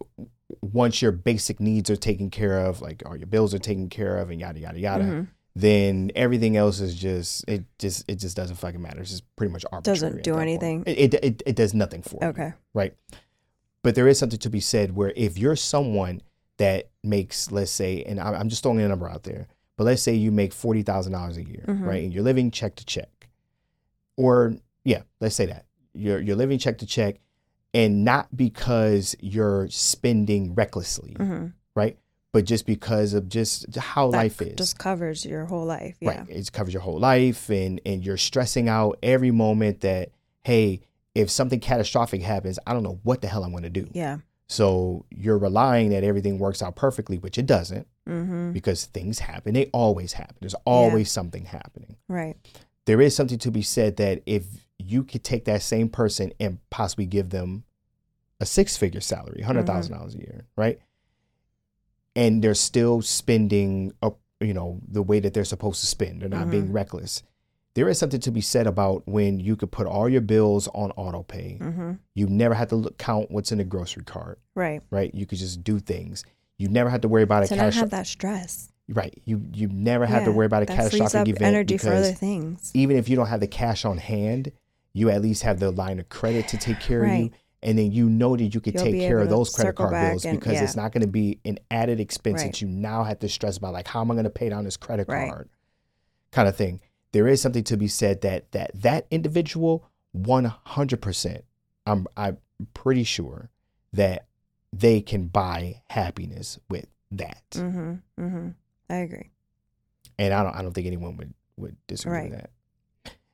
[SPEAKER 1] once your basic needs are taken care of, like all your bills are taken care of, and yada yada yada,
[SPEAKER 2] Mhm.
[SPEAKER 1] then everything else is just it just it just doesn't fucking matter. It's just pretty much arbitrary.
[SPEAKER 2] Doesn't do anything.
[SPEAKER 1] It, it it it does nothing for you
[SPEAKER 2] Okay.
[SPEAKER 1] right? But there is something to be said where if you're someone that makes, let's say, and I'm I'm just throwing a number out there, but let's say you make forty thousand dollars a year,
[SPEAKER 2] Mhm.
[SPEAKER 1] right? And you're living check to check, or yeah, let's say that you're you're living check to check, and not because you're spending recklessly,
[SPEAKER 2] hmm
[SPEAKER 1] right? But just because of just how
[SPEAKER 2] That
[SPEAKER 1] life is,
[SPEAKER 2] just covers your whole life. Yeah.
[SPEAKER 1] Right. It covers your whole life and and you're stressing out every moment that, hey, if something catastrophic happens, I don't know what the hell I'm gonna do.
[SPEAKER 2] Yeah.
[SPEAKER 1] So you're relying that everything works out perfectly, which it doesn't
[SPEAKER 2] Mm-hmm.
[SPEAKER 1] because things happen. They always happen. There's always something happening.
[SPEAKER 2] Right.
[SPEAKER 1] There is something to be said that if you could take that same person and possibly give them a six figure salary, $100,000 a year, right? And they're still spending, uh, you know, the way that they're supposed to spend. They're not being reckless. There is something to be said about when you could put all your bills on auto pay.
[SPEAKER 2] Mm-hmm.
[SPEAKER 1] You never have to look, count what's in the grocery cart,
[SPEAKER 2] Right.
[SPEAKER 1] right? You could just do things. You never have to worry about a
[SPEAKER 2] To not
[SPEAKER 1] cash.
[SPEAKER 2] have that stress.
[SPEAKER 1] Right. You you never have to worry about a catastrophic event
[SPEAKER 2] energy for other things.
[SPEAKER 1] even if you don't have the cash on hand, you at least have the line of credit to take care of you. And then you know that you could
[SPEAKER 2] You'll
[SPEAKER 1] take care of those credit card bills
[SPEAKER 2] and-
[SPEAKER 1] because it's not going to be an added expense
[SPEAKER 2] Right.
[SPEAKER 1] that you now have to stress about like how am I going to pay down this credit
[SPEAKER 2] Right.
[SPEAKER 1] card kind of thing. There is something to be said that that that individual 100% I'm I'm pretty sure that they can buy happiness with that.
[SPEAKER 2] Mm-hmm. Mm-hmm. I agree.
[SPEAKER 1] and I don't I don't think anyone would would disagree with that.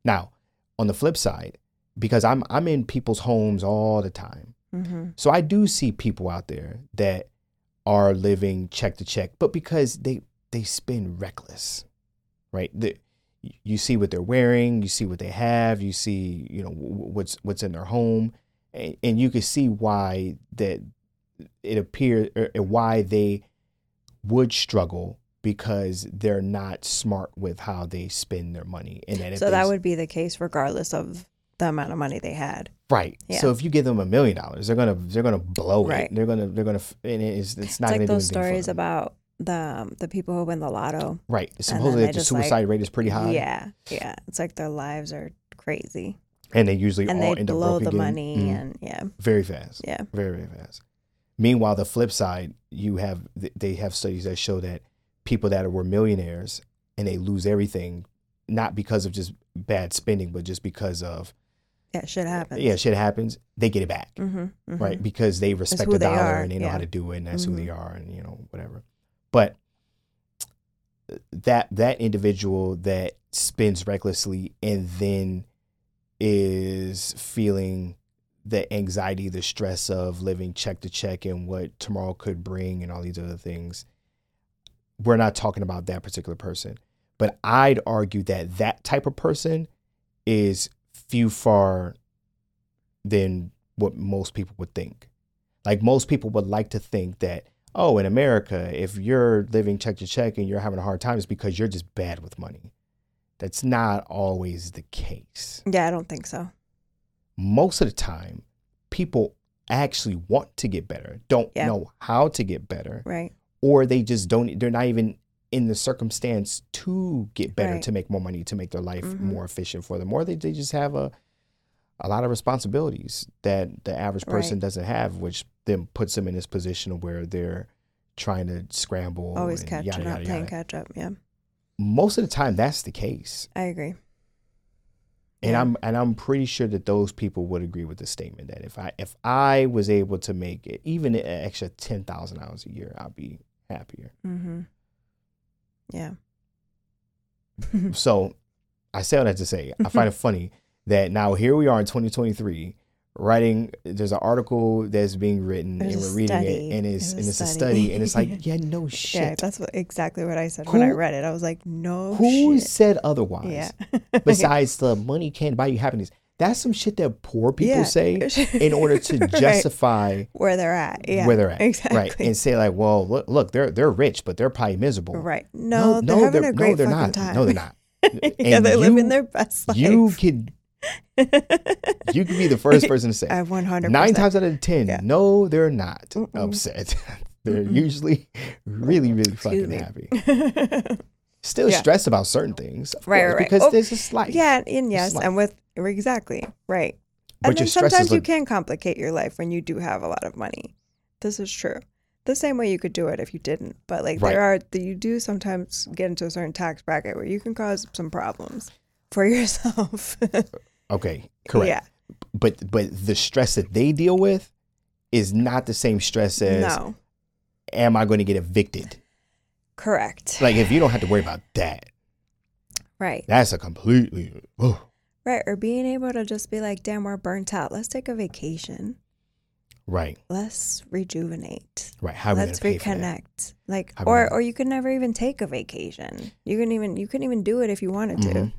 [SPEAKER 1] Now, on the flip side, because I'm I'm in people's homes all the time,
[SPEAKER 2] Mm-hmm.
[SPEAKER 1] so I do see people out there that are living check to check, but because they they spend reckless, right? The, you see what they're wearing, you see what they have, you see you know what's what's in their home, and, and you can see why that it appears or er, why they would struggle because they're not smart with how they spend their money, and that
[SPEAKER 2] So that would be the case regardless of the amount of money they had.
[SPEAKER 1] Right.
[SPEAKER 2] Yeah.
[SPEAKER 1] So if you give them a million dollars, they're gonna they're gonna blow
[SPEAKER 2] Right.
[SPEAKER 1] it. They're gonna they're gonna and it's it's not
[SPEAKER 2] it's like those stories about the um, the people who win the lotto.
[SPEAKER 1] right. Supposedly the
[SPEAKER 2] just, like-
[SPEAKER 1] suicide rate is pretty high.
[SPEAKER 2] Yeah, yeah. It's like their lives are crazy,
[SPEAKER 1] And they usually
[SPEAKER 2] and
[SPEAKER 1] all
[SPEAKER 2] they
[SPEAKER 1] end up
[SPEAKER 2] blow the
[SPEAKER 1] again.
[SPEAKER 2] money,
[SPEAKER 1] Mhm.
[SPEAKER 2] and yeah,
[SPEAKER 1] very fast.
[SPEAKER 2] yeah,
[SPEAKER 1] Very very fast. Meanwhile, the flip side, you have they have studies that show that people that were millionaires and they lose everything, not because of just bad spending, but just because of
[SPEAKER 2] yeah. Shit happens.
[SPEAKER 1] yeah shit happens, they get it back.
[SPEAKER 2] Mm-hmm,
[SPEAKER 1] right? Because they respect the dollar and they know how to do it, and that's who they
[SPEAKER 2] Mhm.
[SPEAKER 1] are, and you know whatever. But that that individual that spends recklessly and then is feeling the anxiety, the stress of living check to check and what tomorrow could bring and all these other things. We're not talking about that particular person, but I'd argue that that type of person is few far than what most people would think. Like most people would like to think that, oh, in America, if you're living check to check and you're having a hard time, it's because you're just bad with money. That's not always the case.
[SPEAKER 2] Yeah, I don't think so.
[SPEAKER 1] Most of the time, people actually want to get better, don't
[SPEAKER 2] Yeah.
[SPEAKER 1] know how to get better,
[SPEAKER 2] Right.
[SPEAKER 1] or they just don't, they're not even in the circumstance to get better,
[SPEAKER 2] Right.
[SPEAKER 1] to make more money, to make their life
[SPEAKER 2] Mhm.
[SPEAKER 1] more efficient for them, or they, they just have a, a lot of responsibilities that the average person
[SPEAKER 2] Right.
[SPEAKER 1] doesn't have, which then puts them in this position where they're trying to scramble.
[SPEAKER 2] Always catching
[SPEAKER 1] yada,
[SPEAKER 2] up,
[SPEAKER 1] yada,
[SPEAKER 2] playing
[SPEAKER 1] yada.
[SPEAKER 2] catch up. Yeah,
[SPEAKER 1] Most of the time, that's the case,
[SPEAKER 2] I agree.
[SPEAKER 1] and
[SPEAKER 2] Yeah.
[SPEAKER 1] I'm and I'm pretty sure that those people would agree with the statement that if I if I was able to make it even an extra ten thousand dollars a year, I'd be happier.
[SPEAKER 2] Mm-hmm. Yeah.
[SPEAKER 1] so I say all that to say I find it funny that now here we are in 2023 writing there's an article that's being written
[SPEAKER 2] There's
[SPEAKER 1] and we're reading
[SPEAKER 2] study.
[SPEAKER 1] it and it's
[SPEAKER 2] There's a
[SPEAKER 1] and it's a
[SPEAKER 2] study.
[SPEAKER 1] study and it's like yeah no shit Yeah,
[SPEAKER 2] that's what, exactly what I said when I read it. I was like, no
[SPEAKER 1] who
[SPEAKER 2] shit.
[SPEAKER 1] said otherwise
[SPEAKER 2] Yeah.
[SPEAKER 1] besides the money can't buy you happiness that's some shit that poor people
[SPEAKER 2] Yeah.
[SPEAKER 1] say in order to
[SPEAKER 2] Right.
[SPEAKER 1] justify
[SPEAKER 2] where they're at. Yeah.
[SPEAKER 1] where they're at
[SPEAKER 2] Exactly.
[SPEAKER 1] right and say like well look, look they're they're rich but they're probably miserable
[SPEAKER 2] Right. No, they're having a great
[SPEAKER 1] no they're not
[SPEAKER 2] time.
[SPEAKER 1] no they're not
[SPEAKER 2] yeah,
[SPEAKER 1] And
[SPEAKER 2] they're
[SPEAKER 1] you-
[SPEAKER 2] living their best life.
[SPEAKER 1] you could you could be the first person to say
[SPEAKER 2] I 100
[SPEAKER 1] Nine times out of ten,
[SPEAKER 2] Yeah.
[SPEAKER 1] no, they're not
[SPEAKER 2] Mm-mm.
[SPEAKER 1] upset. they're
[SPEAKER 2] Mm-mm.
[SPEAKER 1] usually really, really
[SPEAKER 2] Excuse
[SPEAKER 1] fucking
[SPEAKER 2] me.
[SPEAKER 1] happy. Still
[SPEAKER 2] Yeah.
[SPEAKER 1] stressed about certain things,
[SPEAKER 2] Right,
[SPEAKER 1] course,
[SPEAKER 2] right, right.
[SPEAKER 1] because
[SPEAKER 2] Oh,
[SPEAKER 1] there's just life.
[SPEAKER 2] yeah, and yes, and with exactly right.
[SPEAKER 1] but
[SPEAKER 2] and then sometimes you
[SPEAKER 1] like,
[SPEAKER 2] can complicate your life when you do have a lot of money. This is true. The same way you could do it if you didn't, but like
[SPEAKER 1] Right.
[SPEAKER 2] there are you do sometimes get into a certain tax bracket where you can cause some problems for yourself.
[SPEAKER 1] Okay, correct.
[SPEAKER 2] Yeah.
[SPEAKER 1] But but the stress that they deal with is not the same stress as
[SPEAKER 2] No.
[SPEAKER 1] am I going to get evicted?
[SPEAKER 2] Correct.
[SPEAKER 1] Like if you don't have to worry about that,
[SPEAKER 2] right.
[SPEAKER 1] that's a completely oh,
[SPEAKER 2] Right. Or being able to just be like, damn, we're burnt out. Let's take a vacation.
[SPEAKER 1] Right.
[SPEAKER 2] let's rejuvenate.
[SPEAKER 1] Right. How
[SPEAKER 2] let's
[SPEAKER 1] gonna pay for that?
[SPEAKER 2] reconnect. Like
[SPEAKER 1] How
[SPEAKER 2] or or you could never even take a vacation. You couldn't even you couldn't even do it if you wanted to.
[SPEAKER 1] Mhm.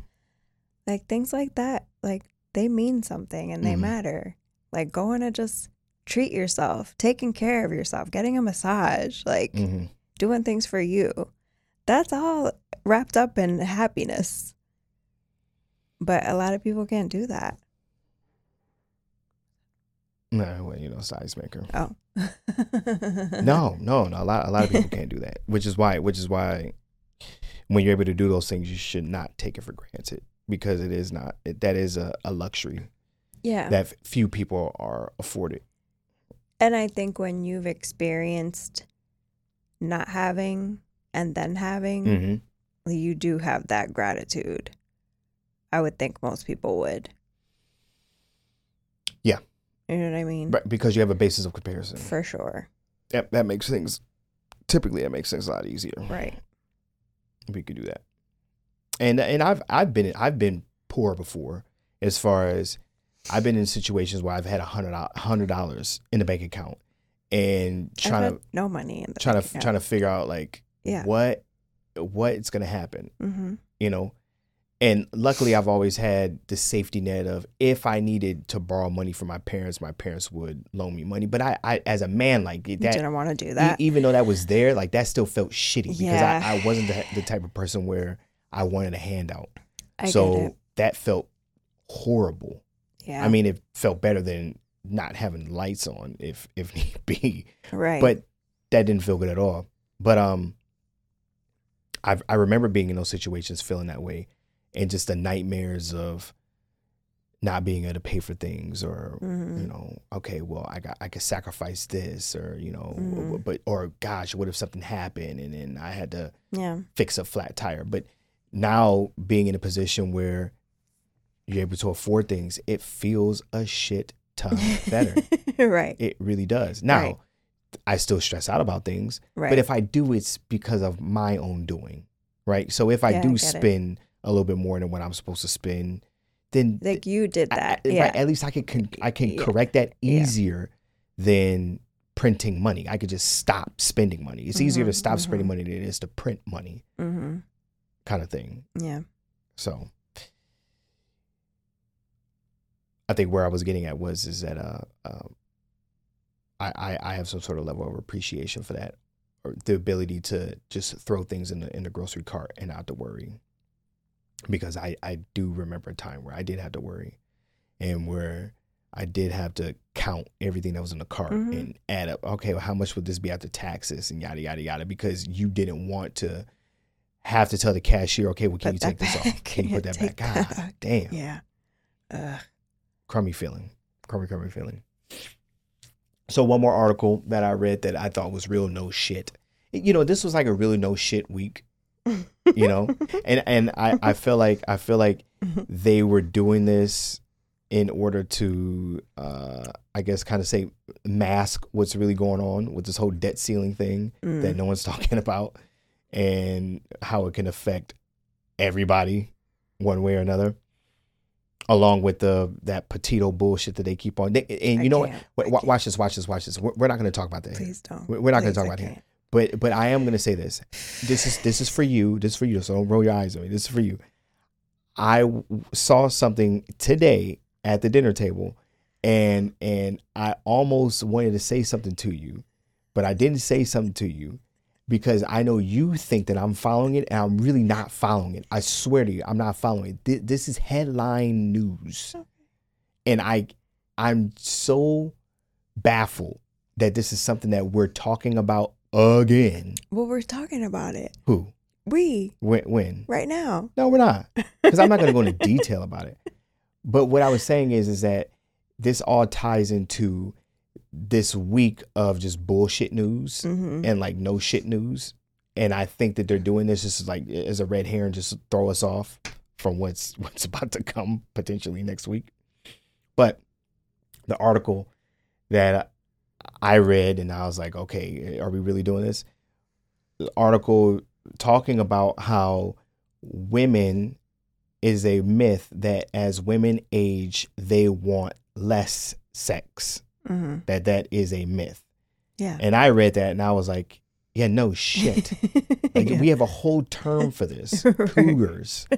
[SPEAKER 2] Like things like that, like they mean something and they
[SPEAKER 1] Mhm.
[SPEAKER 2] matter. Like going to just treat yourself, taking care of yourself, getting a massage, like
[SPEAKER 1] Mhm.
[SPEAKER 2] doing things for you. That's all wrapped up in happiness. But a lot of people can't do that.
[SPEAKER 1] No, well, you know, size maker.
[SPEAKER 2] Oh.
[SPEAKER 1] No, no, no. A lot, a lot of people can't do that. Which is why, which is why, when you're able to do those things, you should not take it for granted because it is not. It, that is a, a luxury
[SPEAKER 2] Yeah.
[SPEAKER 1] that few people are afforded.
[SPEAKER 2] And I think when you've experienced not having and then having,
[SPEAKER 1] Mm-hmm.
[SPEAKER 2] you do have that gratitude. I would think most people would.
[SPEAKER 1] Yeah.
[SPEAKER 2] You know what I mean?
[SPEAKER 1] But because you have a basis of comparison,
[SPEAKER 2] For sure.
[SPEAKER 1] that that makes things. Typically, that makes things a lot easier.
[SPEAKER 2] Right.
[SPEAKER 1] we could do that. And and I've I've been I've been poor before as far as I've been in situations where I've had a hundred hundred dollars in the bank account and
[SPEAKER 2] I've
[SPEAKER 1] trying
[SPEAKER 2] had
[SPEAKER 1] to
[SPEAKER 2] no money in the
[SPEAKER 1] trying to
[SPEAKER 2] account.
[SPEAKER 1] trying to figure out like
[SPEAKER 2] Yeah.
[SPEAKER 1] what what's gonna happen,
[SPEAKER 2] Mm-hmm.
[SPEAKER 1] you know. And luckily, I've always had the safety net of if I needed to borrow money from my parents, my parents would loan me money. But I, I as a man, like that,
[SPEAKER 2] didn't want to do
[SPEAKER 1] E-
[SPEAKER 2] that.
[SPEAKER 1] even though that was there, like that still felt shitty because
[SPEAKER 2] Yeah.
[SPEAKER 1] I, I wasn't the, the type of person where I wanted a handout.
[SPEAKER 2] I
[SPEAKER 1] so that felt horrible.
[SPEAKER 2] Yeah.
[SPEAKER 1] I mean, it felt better than not having lights on, if if need be.
[SPEAKER 2] right.
[SPEAKER 1] But that didn't feel good at all. But um, I I remember being in those situations, feeling that way, and just the nightmares of not being able to pay for things or
[SPEAKER 2] Mhm.
[SPEAKER 1] you know okay well i got i could sacrifice this or you know
[SPEAKER 2] Mhm.
[SPEAKER 1] but or gosh what if something happened and then i had to
[SPEAKER 2] yeah.
[SPEAKER 1] fix a flat tire but now being in a position where you're able to afford things it feels a shit ton better
[SPEAKER 2] right.
[SPEAKER 1] it really does now
[SPEAKER 2] Right.
[SPEAKER 1] i still stress out about things
[SPEAKER 2] Right.
[SPEAKER 1] but if i do it's because of my own doing right so if i
[SPEAKER 2] Yeah, I
[SPEAKER 1] do
[SPEAKER 2] it.
[SPEAKER 1] spend a little bit more than what i'm supposed to spend then
[SPEAKER 2] like you did that.
[SPEAKER 1] I-
[SPEAKER 2] yeah.
[SPEAKER 1] right, at least I can con- I can
[SPEAKER 2] Yeah.
[SPEAKER 1] correct that
[SPEAKER 2] Yeah.
[SPEAKER 1] easier than printing money. I could just stop spending money. It's easier to stop spending
[SPEAKER 2] mhm.
[SPEAKER 1] money than it is to print money,
[SPEAKER 2] mm-hmm.
[SPEAKER 1] Kind of thing.
[SPEAKER 2] Yeah.
[SPEAKER 1] So I think where I was getting at was is that uh, um, I, I I have some sort of level of appreciation for that, or the ability to just throw things in the in the grocery cart and not to worry, because I I do remember a time where I did have to worry, and where I did have to count everything that was in the cart
[SPEAKER 2] Mhm.
[SPEAKER 1] and add up. Okay, well, how much would this be after taxes and yada yada yada? Because you didn't want to have to tell the cashier, okay, well, can
[SPEAKER 2] Put
[SPEAKER 1] you take this off?
[SPEAKER 2] back.
[SPEAKER 1] Can you put that back? God damn
[SPEAKER 2] Yeah. Ugh.
[SPEAKER 1] crummy feeling, crummy, crummy feeling. So one more article that I read that I thought was real no shit. You know, this was like a really no shit week. You know, and and I I feel like I feel like they were doing this in order to uh I guess kind of say mask what's really going on with this whole debt ceiling thing
[SPEAKER 2] Mm.
[SPEAKER 1] that no one's talking about and how it can affect everybody one way or another along with the that petito bullshit that they keep on they, and
[SPEAKER 2] I
[SPEAKER 1] you know what
[SPEAKER 2] can't.
[SPEAKER 1] Wa-
[SPEAKER 2] I
[SPEAKER 1] wa-
[SPEAKER 2] can't.
[SPEAKER 1] watch this watch this watch this we're, we're not going to talk about that here.
[SPEAKER 2] Please don't.
[SPEAKER 1] We're not going to talk
[SPEAKER 2] I
[SPEAKER 1] about it
[SPEAKER 2] can't.
[SPEAKER 1] but but i am going to say this this is this is for you this is for you so don't roll your eyes at me this is for you i w- saw something today at the dinner table and and i almost wanted to say something to you but i didn't say something to you because i know you think that i'm following it and i'm really not following it i swear to you i'm not following it Thi- this is headline news and i i'm so baffled that this is something that we're talking about again
[SPEAKER 2] Well, we're talking about it.
[SPEAKER 1] who
[SPEAKER 2] We
[SPEAKER 1] when, when?
[SPEAKER 2] right now.
[SPEAKER 1] No, we're not. Because I'm not going to go into detail about it. But what I was saying is, is that this all ties into this week of just bullshit news
[SPEAKER 2] Mm-hmm.
[SPEAKER 1] and like no shit news. And I think that they're doing this just like as a red herring, just throw us off from what's what's about to come potentially next week. But the article that I read and I was like, okay, are we really doing this? The article talking about how women is a myth that as women age, they want less sex.
[SPEAKER 2] Hmm
[SPEAKER 1] that that is a myth.
[SPEAKER 2] Yeah.
[SPEAKER 1] And I read that and I was like, yeah, no shit. Like
[SPEAKER 2] Yeah.
[SPEAKER 1] we have a whole term for this,
[SPEAKER 2] Right.
[SPEAKER 1] cougars,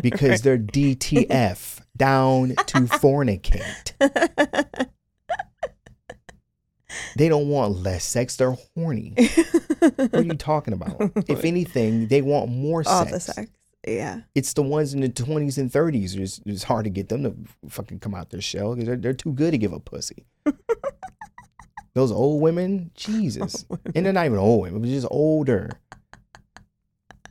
[SPEAKER 1] because they're DTF, down to fornicate. They don't want less sex; they're horny. What are you talking about? If anything, they want more
[SPEAKER 2] all
[SPEAKER 1] sex.
[SPEAKER 2] the sex. Yeah.
[SPEAKER 1] It's the ones in the twenties and thirties. It's, it's hard to get them to fucking come out their shell because they're, they're too good to give a pussy. Those old women, Jesus, and they're not even old women, but just older.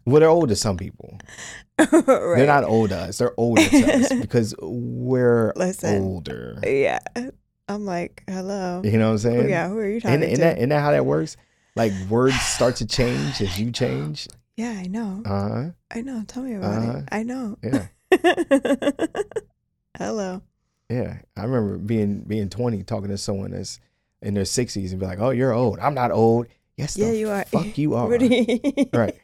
[SPEAKER 1] Well, they're old to some people.
[SPEAKER 2] right.
[SPEAKER 1] They're not old to us. They're older to us because we're
[SPEAKER 2] Listen.
[SPEAKER 1] older.
[SPEAKER 2] Yeah. I'm like, hello.
[SPEAKER 1] You know what I'm saying?
[SPEAKER 2] Yeah. Who are you talking
[SPEAKER 1] And, and,
[SPEAKER 2] to?
[SPEAKER 1] that, and that how that works? Like words start to change as you change.
[SPEAKER 2] Yeah, I know.
[SPEAKER 1] Uh.
[SPEAKER 2] I know. Tell me about
[SPEAKER 1] Uh-huh.
[SPEAKER 2] it. I know.
[SPEAKER 1] Yeah.
[SPEAKER 2] hello.
[SPEAKER 1] Yeah. I remember being being 20 talking to someone that's in their 60s and be like, "Oh, you're old. I'm not old." Yes,
[SPEAKER 2] Yeah, you are.
[SPEAKER 1] Fuck you are.
[SPEAKER 2] What are you?
[SPEAKER 1] Right.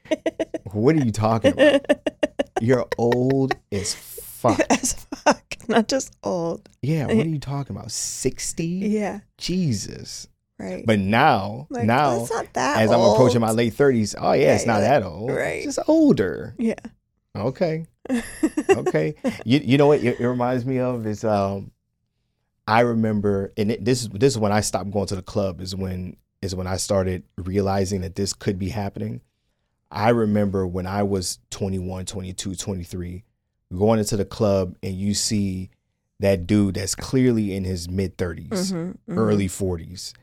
[SPEAKER 1] What are you talking about? You're old as fuck.
[SPEAKER 2] As fuck. Not just old.
[SPEAKER 1] Yeah. What are you talking about? 60?
[SPEAKER 2] Yeah.
[SPEAKER 1] Jesus.
[SPEAKER 2] Right.
[SPEAKER 1] But now,
[SPEAKER 2] like,
[SPEAKER 1] now,
[SPEAKER 2] that's not that
[SPEAKER 1] as I'm approaching my late 30s, oh yeah, it's not
[SPEAKER 2] you're
[SPEAKER 1] that old.
[SPEAKER 2] right.
[SPEAKER 1] It's just older.
[SPEAKER 2] Yeah.
[SPEAKER 1] Okay. Okay. you you know what it, it reminds me of is um I remember and it, this is this is when I stopped going to the club is when is when I started realizing that this could be happening. I remember when I was 21, 22, 23 going into the club and you see that dude that's clearly in his mid 30s,
[SPEAKER 2] Mhm, mhm.
[SPEAKER 1] early 40s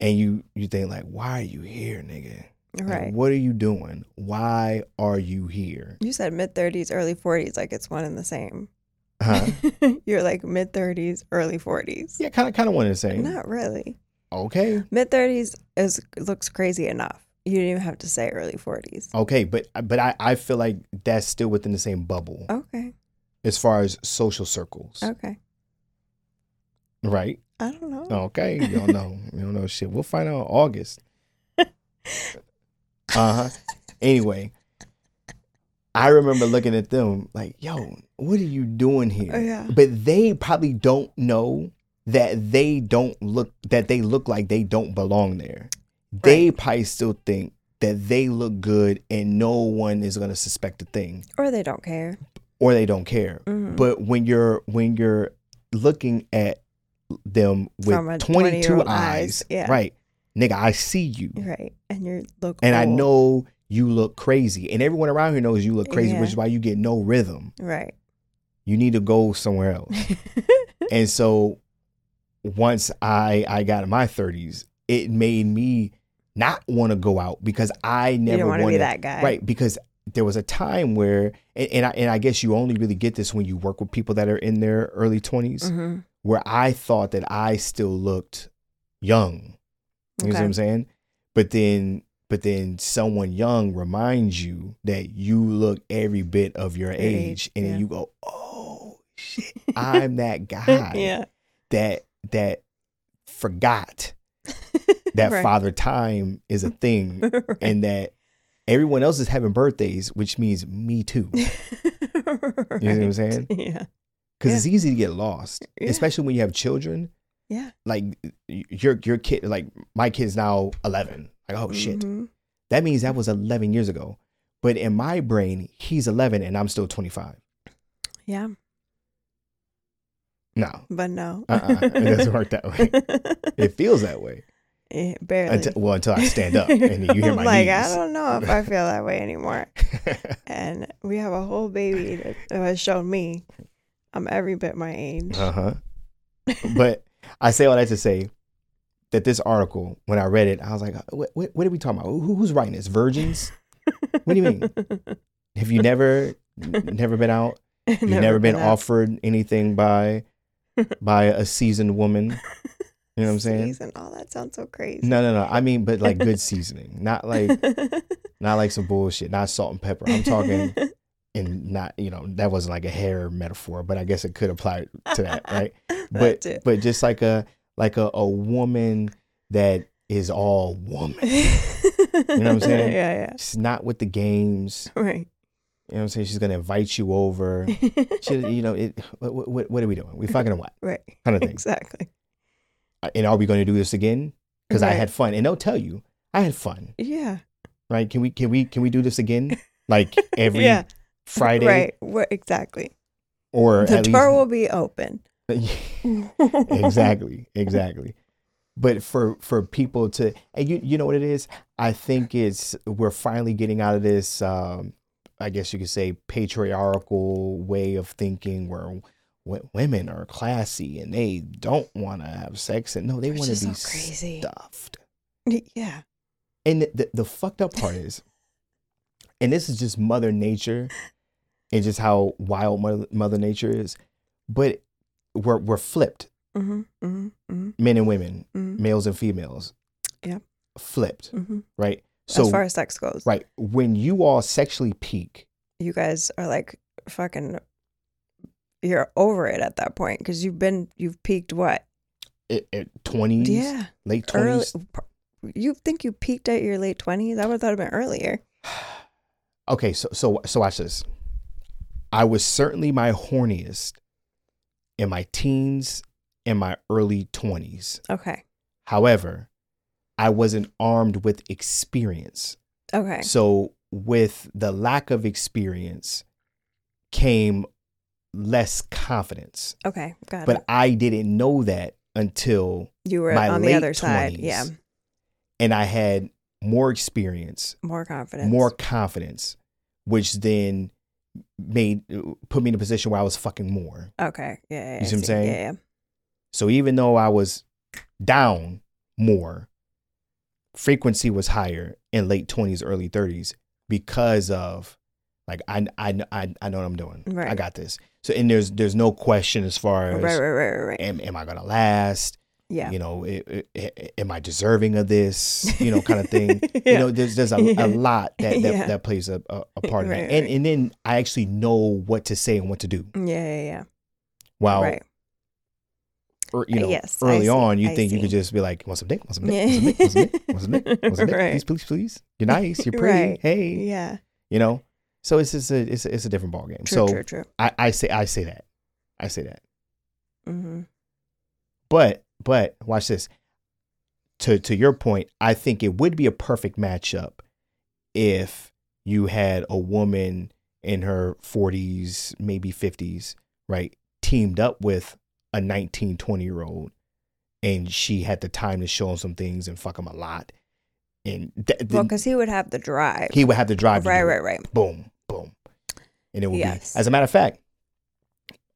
[SPEAKER 1] and you you think like why are you here, nigga? Like,
[SPEAKER 2] Right.
[SPEAKER 1] what are you doing? Why are you here?
[SPEAKER 2] You said mid 30s, early 40s, like it's one and the same.
[SPEAKER 1] Huh?
[SPEAKER 2] You're like mid 30s, early 40s.
[SPEAKER 1] Yeah, kind of, kind of one and the same.
[SPEAKER 2] Not really.
[SPEAKER 1] Okay,
[SPEAKER 2] Mid 30s is looks crazy enough. You didn't even have to say early 40s.
[SPEAKER 1] okay, but but I, I feel like that's still within the same bubble
[SPEAKER 2] Okay.
[SPEAKER 1] as far as social circles,
[SPEAKER 2] Okay.
[SPEAKER 1] right?
[SPEAKER 2] I don't know.
[SPEAKER 1] Okay, you don't know, you don't know shit. We'll find out in August. Uh huh. Anyway, I remember looking at them like, "Yo, what are you doing here?"
[SPEAKER 2] Oh, yeah.
[SPEAKER 1] But they probably don't know that they don't look that they look like they don't belong there. They probably still think that they look good and no one is going to suspect a thing
[SPEAKER 2] Or they don't care.
[SPEAKER 1] or they don't care.
[SPEAKER 2] Mhm.
[SPEAKER 1] But when you're when you're looking at them with 22 eyes,
[SPEAKER 2] eyes, yeah.
[SPEAKER 1] right? Nigga, I see you.
[SPEAKER 2] Right. And you look
[SPEAKER 1] And I know you look crazy. And everyone around here knows you look crazy,
[SPEAKER 2] Yeah.
[SPEAKER 1] which is why you get no rhythm.
[SPEAKER 2] Right.
[SPEAKER 1] You need to go somewhere else. and so once I I got in my 30s, it made me not want to go out because I never
[SPEAKER 2] want to
[SPEAKER 1] wanted
[SPEAKER 2] be that guy.
[SPEAKER 1] right because there was a time where and, and I and I guess you only really get this when you work with people that are in their early 20s
[SPEAKER 2] hmm
[SPEAKER 1] where I thought that I still looked young. You know what I'm saying? But then but then someone young reminds you that you look every bit of your age,
[SPEAKER 2] age,
[SPEAKER 1] and then you go, "Oh shit, I'm that guy
[SPEAKER 2] yeah.
[SPEAKER 1] that that forgot that
[SPEAKER 2] Right.
[SPEAKER 1] father time is a thing and that everyone else is having birthdays, which means me too.
[SPEAKER 2] you
[SPEAKER 1] know what I'm saying?
[SPEAKER 2] Yeah.
[SPEAKER 1] Because
[SPEAKER 2] Yeah.
[SPEAKER 1] it's easy to get lost,
[SPEAKER 2] Yeah.
[SPEAKER 1] especially when you have children.
[SPEAKER 2] Yeah.
[SPEAKER 1] Like your your kid, like my kid's now 11. Like oh shit,
[SPEAKER 2] Mhm.
[SPEAKER 1] that means that was 11 years ago. But in my brain, he's 11 and I'm still 25.
[SPEAKER 2] Yeah.
[SPEAKER 1] No,
[SPEAKER 2] But no.
[SPEAKER 1] uh-uh, it doesn't work that way. It feels that way.
[SPEAKER 2] Eh, barely.
[SPEAKER 1] Until, well, until I stand up and you hear
[SPEAKER 2] I'm
[SPEAKER 1] my
[SPEAKER 2] like,
[SPEAKER 1] knees.
[SPEAKER 2] I don't know if I feel that way anymore. And we have a whole baby that has shown me I'm every bit my age.
[SPEAKER 1] Uh huh. But I say all that to say that this article, when I read it, I was like, what, what, what are we talking about? Who, who's writing this? Virgins? What do you mean? Have you never, never been out? You've never, been,
[SPEAKER 2] out.
[SPEAKER 1] offered anything by, by a seasoned woman? You know what I'm saying?
[SPEAKER 2] Season. Oh, that sounds so crazy.
[SPEAKER 1] No, no, no. I mean, but like good seasoning, not like, not like some bullshit, not salt and pepper. I'm talking, and not, you know, that wasn't like a hair metaphor, but I guess it could apply to that, right? but
[SPEAKER 2] That's it.
[SPEAKER 1] but just like a like a, a woman that is all woman.
[SPEAKER 2] you know
[SPEAKER 1] what I'm saying?
[SPEAKER 2] Yeah, yeah
[SPEAKER 1] She's not with the games.
[SPEAKER 2] Right.
[SPEAKER 1] You know what I'm saying? She's gonna invite you over. She, you know, it. What, what, what are we doing? We fucking a what
[SPEAKER 2] right.
[SPEAKER 1] kind of thing?
[SPEAKER 2] Exactly.
[SPEAKER 1] Uh, and are we going to do this again? Because I had fun, and they'll tell you I had fun.
[SPEAKER 2] Yeah.
[SPEAKER 1] Right? Can we can we can we do this again? Like every
[SPEAKER 2] Yeah.
[SPEAKER 1] Friday,
[SPEAKER 2] Right. Exactly?
[SPEAKER 1] or
[SPEAKER 2] the door
[SPEAKER 1] least
[SPEAKER 2] will be open.
[SPEAKER 1] exactly, exactly. But for for people to and you you know what it is, I think it's we're finally getting out of this. Um, I guess you could say patriarchal way of thinking where w- women are classy and they don't want to have sex and no, they want to be
[SPEAKER 2] crazy.
[SPEAKER 1] stuffed.
[SPEAKER 2] Yeah.
[SPEAKER 1] And the, the, the fucked up part is, and this is just Mother Nature, and just how wild Mother, Mother Nature is, but we're we're flipped,
[SPEAKER 2] Mm-hmm. Mm-hmm. Mm-hmm.
[SPEAKER 1] men and women,
[SPEAKER 2] mm-hmm.
[SPEAKER 1] males and females.
[SPEAKER 2] Yep.
[SPEAKER 1] Flipped,
[SPEAKER 2] mm-hmm.
[SPEAKER 1] right?
[SPEAKER 2] as
[SPEAKER 1] So
[SPEAKER 2] far as sex goes,
[SPEAKER 1] right when you all sexually peak,
[SPEAKER 2] you guys are like fucking. You're over it at that point because you've been you've peaked what?
[SPEAKER 1] at twenties,
[SPEAKER 2] Yeah,
[SPEAKER 1] late
[SPEAKER 2] early.
[SPEAKER 1] twenties.
[SPEAKER 2] You think you peaked at your late twenties? I would have thought it been earlier.
[SPEAKER 1] Okay, so so so watch this. I was certainly my horniest in my teens and my early twenties.
[SPEAKER 2] Okay.
[SPEAKER 1] However, I wasn't armed with experience.
[SPEAKER 2] Okay.
[SPEAKER 1] So, with the lack of experience came less confidence.
[SPEAKER 2] Okay. Got
[SPEAKER 1] But
[SPEAKER 2] it.
[SPEAKER 1] I didn't know that until,
[SPEAKER 2] You were on the other side. Yeah.
[SPEAKER 1] and I had more experience,
[SPEAKER 2] More confidence.
[SPEAKER 1] more confidence, which then made put me in a position where I was fucking more.
[SPEAKER 2] Okay. Yeah. yeah
[SPEAKER 1] You
[SPEAKER 2] I
[SPEAKER 1] see what I'm saying?
[SPEAKER 2] Yeah. yeah.
[SPEAKER 1] So even though I was down more, frequency was higher in late 20s, early 30s because of like I I I, I know what I'm doing. I got this. So and there's there's no question as far
[SPEAKER 2] Right.
[SPEAKER 1] as
[SPEAKER 2] Right. Right. Right. Right.
[SPEAKER 1] am, am I gonna last?
[SPEAKER 2] Yeah.
[SPEAKER 1] You know, i- i- i- am I deserving of this? You know, kind of thing.
[SPEAKER 2] yeah.
[SPEAKER 1] You know, there's there's a,
[SPEAKER 2] Yeah.
[SPEAKER 1] a lot that that,
[SPEAKER 2] Yeah.
[SPEAKER 1] that plays a, a, a part of
[SPEAKER 2] Right,
[SPEAKER 1] that. And
[SPEAKER 2] right.
[SPEAKER 1] and then I actually know what to say and what to do.
[SPEAKER 2] yeah. Yeah. Yeah.
[SPEAKER 1] wow
[SPEAKER 2] right.
[SPEAKER 1] or, you know,
[SPEAKER 2] Yes,
[SPEAKER 1] early on, you
[SPEAKER 2] I
[SPEAKER 1] think you could just be like, "Want some dick? Want some dick? Want some dick? Want some dick? Want some dick? Want some dick?
[SPEAKER 2] Right.
[SPEAKER 1] Please, please, please. You're nice. You're pretty. Hey,
[SPEAKER 2] Yeah.
[SPEAKER 1] you know." So it's just a it's a, it's a different ball game.
[SPEAKER 2] True.
[SPEAKER 1] so
[SPEAKER 2] true. True.
[SPEAKER 1] I, I say I say that, I say that.
[SPEAKER 2] Mm-hmm.
[SPEAKER 1] But but watch this. To to your point, I think it would be a perfect matchup if you had a woman in her 40s, maybe 50s, right, teamed up with a 19, 20 year old, and she had the time to show him some things and fuck him a lot, and th-
[SPEAKER 2] Well, because he would have the drive.
[SPEAKER 1] he would have to drive.
[SPEAKER 2] right. Right. Right.
[SPEAKER 1] Boom, boom, and it would
[SPEAKER 2] Yes.
[SPEAKER 1] be. As a matter of fact,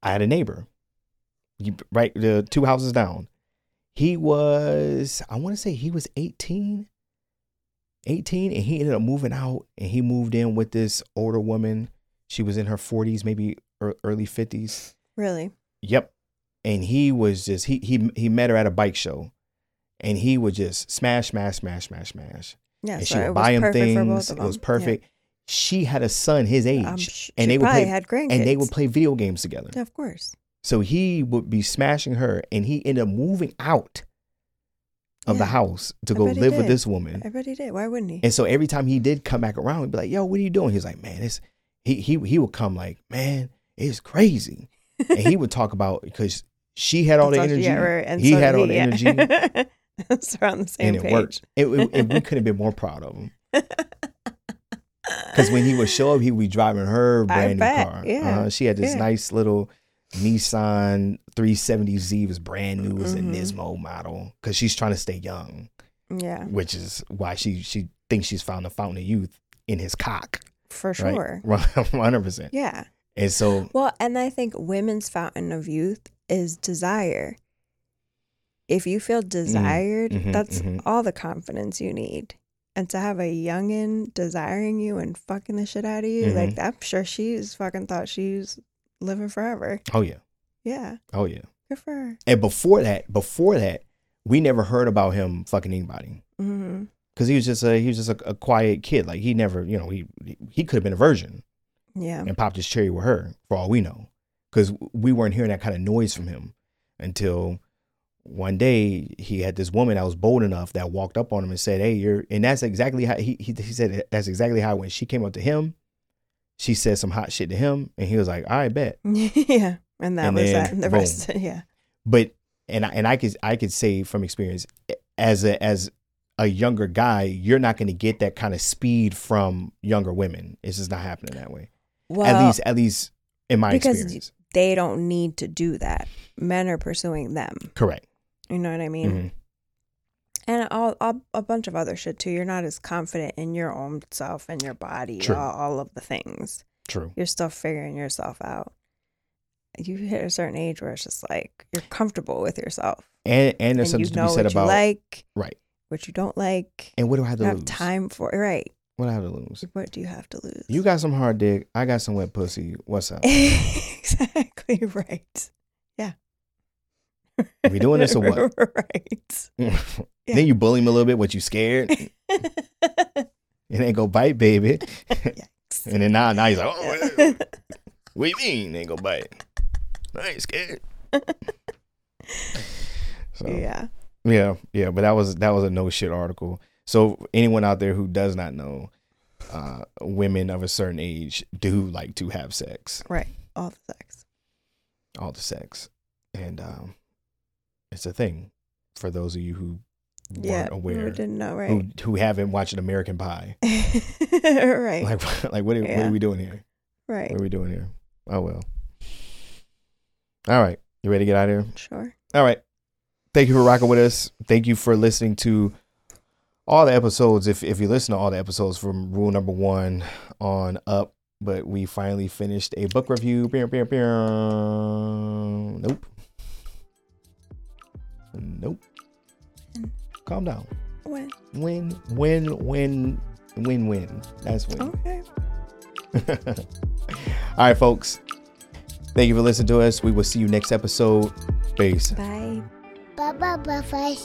[SPEAKER 1] I had a neighbor, right, the two houses down. He was, I want to say, he was 18, 18, and he ended up moving out, and he moved in with this older woman. She was in her 40s, maybe early 50s.
[SPEAKER 2] Really.
[SPEAKER 1] Yep. And he was just he he he met her at a bike show, and he would just smash, smash, smash, smash, smash.
[SPEAKER 2] Yeah.
[SPEAKER 1] and
[SPEAKER 2] so
[SPEAKER 1] she would buy him
[SPEAKER 2] perfect for both
[SPEAKER 1] things. It was perfect. She had a son his age,
[SPEAKER 2] Um, sh-
[SPEAKER 1] and they would play
[SPEAKER 2] had grandkids.
[SPEAKER 1] and they would play video games together.
[SPEAKER 2] Yeah, of course.
[SPEAKER 1] So he would be smashing her, and he ended up moving out of the house to
[SPEAKER 2] I
[SPEAKER 1] go live with this woman.
[SPEAKER 2] I bet he did. Why wouldn't he?
[SPEAKER 1] And so every time he did come back around, he'd be like, "Yo, what are you doing?" He's like, "Man, it's he he he would come like, man, it's crazy," and he would talk about because she had all the energy,
[SPEAKER 2] Yeah, right. And
[SPEAKER 1] he
[SPEAKER 2] so
[SPEAKER 1] had all the
[SPEAKER 2] yeah.
[SPEAKER 1] energy,
[SPEAKER 2] so we're on the same
[SPEAKER 1] and it
[SPEAKER 2] page.
[SPEAKER 1] worked. It, it- and we couldn't have been more proud of him because when he would show up, he would be driving her brand new car.
[SPEAKER 2] yeah,
[SPEAKER 1] Uh, she had this
[SPEAKER 2] yeah.
[SPEAKER 1] nice little Nissan 370Z, was brand new, it was
[SPEAKER 2] Mhm.
[SPEAKER 1] a Nismo model because she's trying to stay young,
[SPEAKER 2] yeah,
[SPEAKER 1] which is why she she thinks she's found the fountain of youth in his cock.
[SPEAKER 2] for sure.
[SPEAKER 1] One hundred percent.
[SPEAKER 2] Yeah.
[SPEAKER 1] And so
[SPEAKER 2] Well, and I think women's fountain of youth is desire. If you feel desired,
[SPEAKER 1] mhm,
[SPEAKER 2] that's
[SPEAKER 1] mhm.
[SPEAKER 2] all the confidence you need. And to have a youngin desiring you and fucking the shit out of you, like I'm sure she's fucking thought she's living forever.
[SPEAKER 1] oh yeah,
[SPEAKER 2] Yeah,
[SPEAKER 1] oh yeah.
[SPEAKER 2] good for her.
[SPEAKER 1] And before that, before that, we never heard about him fucking anybody
[SPEAKER 2] hmm
[SPEAKER 1] because he was just a he was just a, a quiet kid. Like he never, you know, he he could have been a virgin
[SPEAKER 2] Yeah,
[SPEAKER 1] and popped his cherry with her for all we know, because we weren't hearing that kind of noise from him until one day he had this woman that was bold enough that walked up on him and said, "Hey, you're," and that's exactly how he he, he said that's exactly how when she came up to him, she said some hot shit to him, and he was like, "I bet."
[SPEAKER 2] yeah, and that
[SPEAKER 1] And
[SPEAKER 2] was
[SPEAKER 1] then,
[SPEAKER 2] that. And the
[SPEAKER 1] boom.
[SPEAKER 2] rest, yeah,
[SPEAKER 1] But and I, and I could I could say from experience as a as a younger guy, you're not going to get that kind of speed from younger women. It's just not happening that way.
[SPEAKER 2] Well,
[SPEAKER 1] at least at least in my
[SPEAKER 2] because
[SPEAKER 1] experience.
[SPEAKER 2] they don't need to do that. Men are pursuing them.
[SPEAKER 1] Correct.
[SPEAKER 2] You know what I mean?
[SPEAKER 1] Mhm.
[SPEAKER 2] And all, all, a bunch of other shit too. You're not as confident in your own self and your body, all, all of the things.
[SPEAKER 1] True.
[SPEAKER 2] You're still figuring yourself out. You hit a certain age where it's just like you're comfortable with yourself.
[SPEAKER 1] And and there's
[SPEAKER 2] and
[SPEAKER 1] something to be said
[SPEAKER 2] what
[SPEAKER 1] about
[SPEAKER 2] you like,
[SPEAKER 1] right.
[SPEAKER 2] what you don't like.
[SPEAKER 1] And what do I have to
[SPEAKER 2] have
[SPEAKER 1] lose?
[SPEAKER 2] time for right.
[SPEAKER 1] What do I have to lose?
[SPEAKER 2] What do you have to lose?
[SPEAKER 1] You got some hard dick. I got some wet pussy. What's up?
[SPEAKER 2] exactly right. Yeah.
[SPEAKER 1] We doing this or what?
[SPEAKER 2] right.
[SPEAKER 1] then you bully me a little bit. What you scared? It ain't go bite, baby.
[SPEAKER 2] Yikes.
[SPEAKER 1] And then now, now he's like, oh, what, what you mean? Ain't go bite. I ain't scared. so
[SPEAKER 2] yeah.
[SPEAKER 1] yeah, yeah. But that was that was a no shit article. So anyone out there who does not know, uh, women of a certain age do like to have sex,
[SPEAKER 2] Right. All the sex.
[SPEAKER 1] all the sex, and um, it's a thing for those of you who weren't
[SPEAKER 2] Yeah.
[SPEAKER 1] Aware,
[SPEAKER 2] didn't know, right?
[SPEAKER 1] who haven't watched an American Pie.
[SPEAKER 2] right.
[SPEAKER 1] Like like what are, what are we doing here?
[SPEAKER 2] right.
[SPEAKER 1] What are we doing here? Oh well. All right. You ready to get out of here?
[SPEAKER 2] Sure.
[SPEAKER 1] All right. Thank you for rocking with us. Thank you for listening to all the episodes. If if you listen to all the episodes from rule number one on up, but we finally finished a book review. Pew. Nope. Nope. Calm down.
[SPEAKER 2] When?
[SPEAKER 1] Win, win, win, win, win. That's win.
[SPEAKER 2] Okay.
[SPEAKER 1] All right, folks. Thank you for listening to us. We will see you next episode. Peace.
[SPEAKER 2] Bye.
[SPEAKER 3] Bye bye bye bye.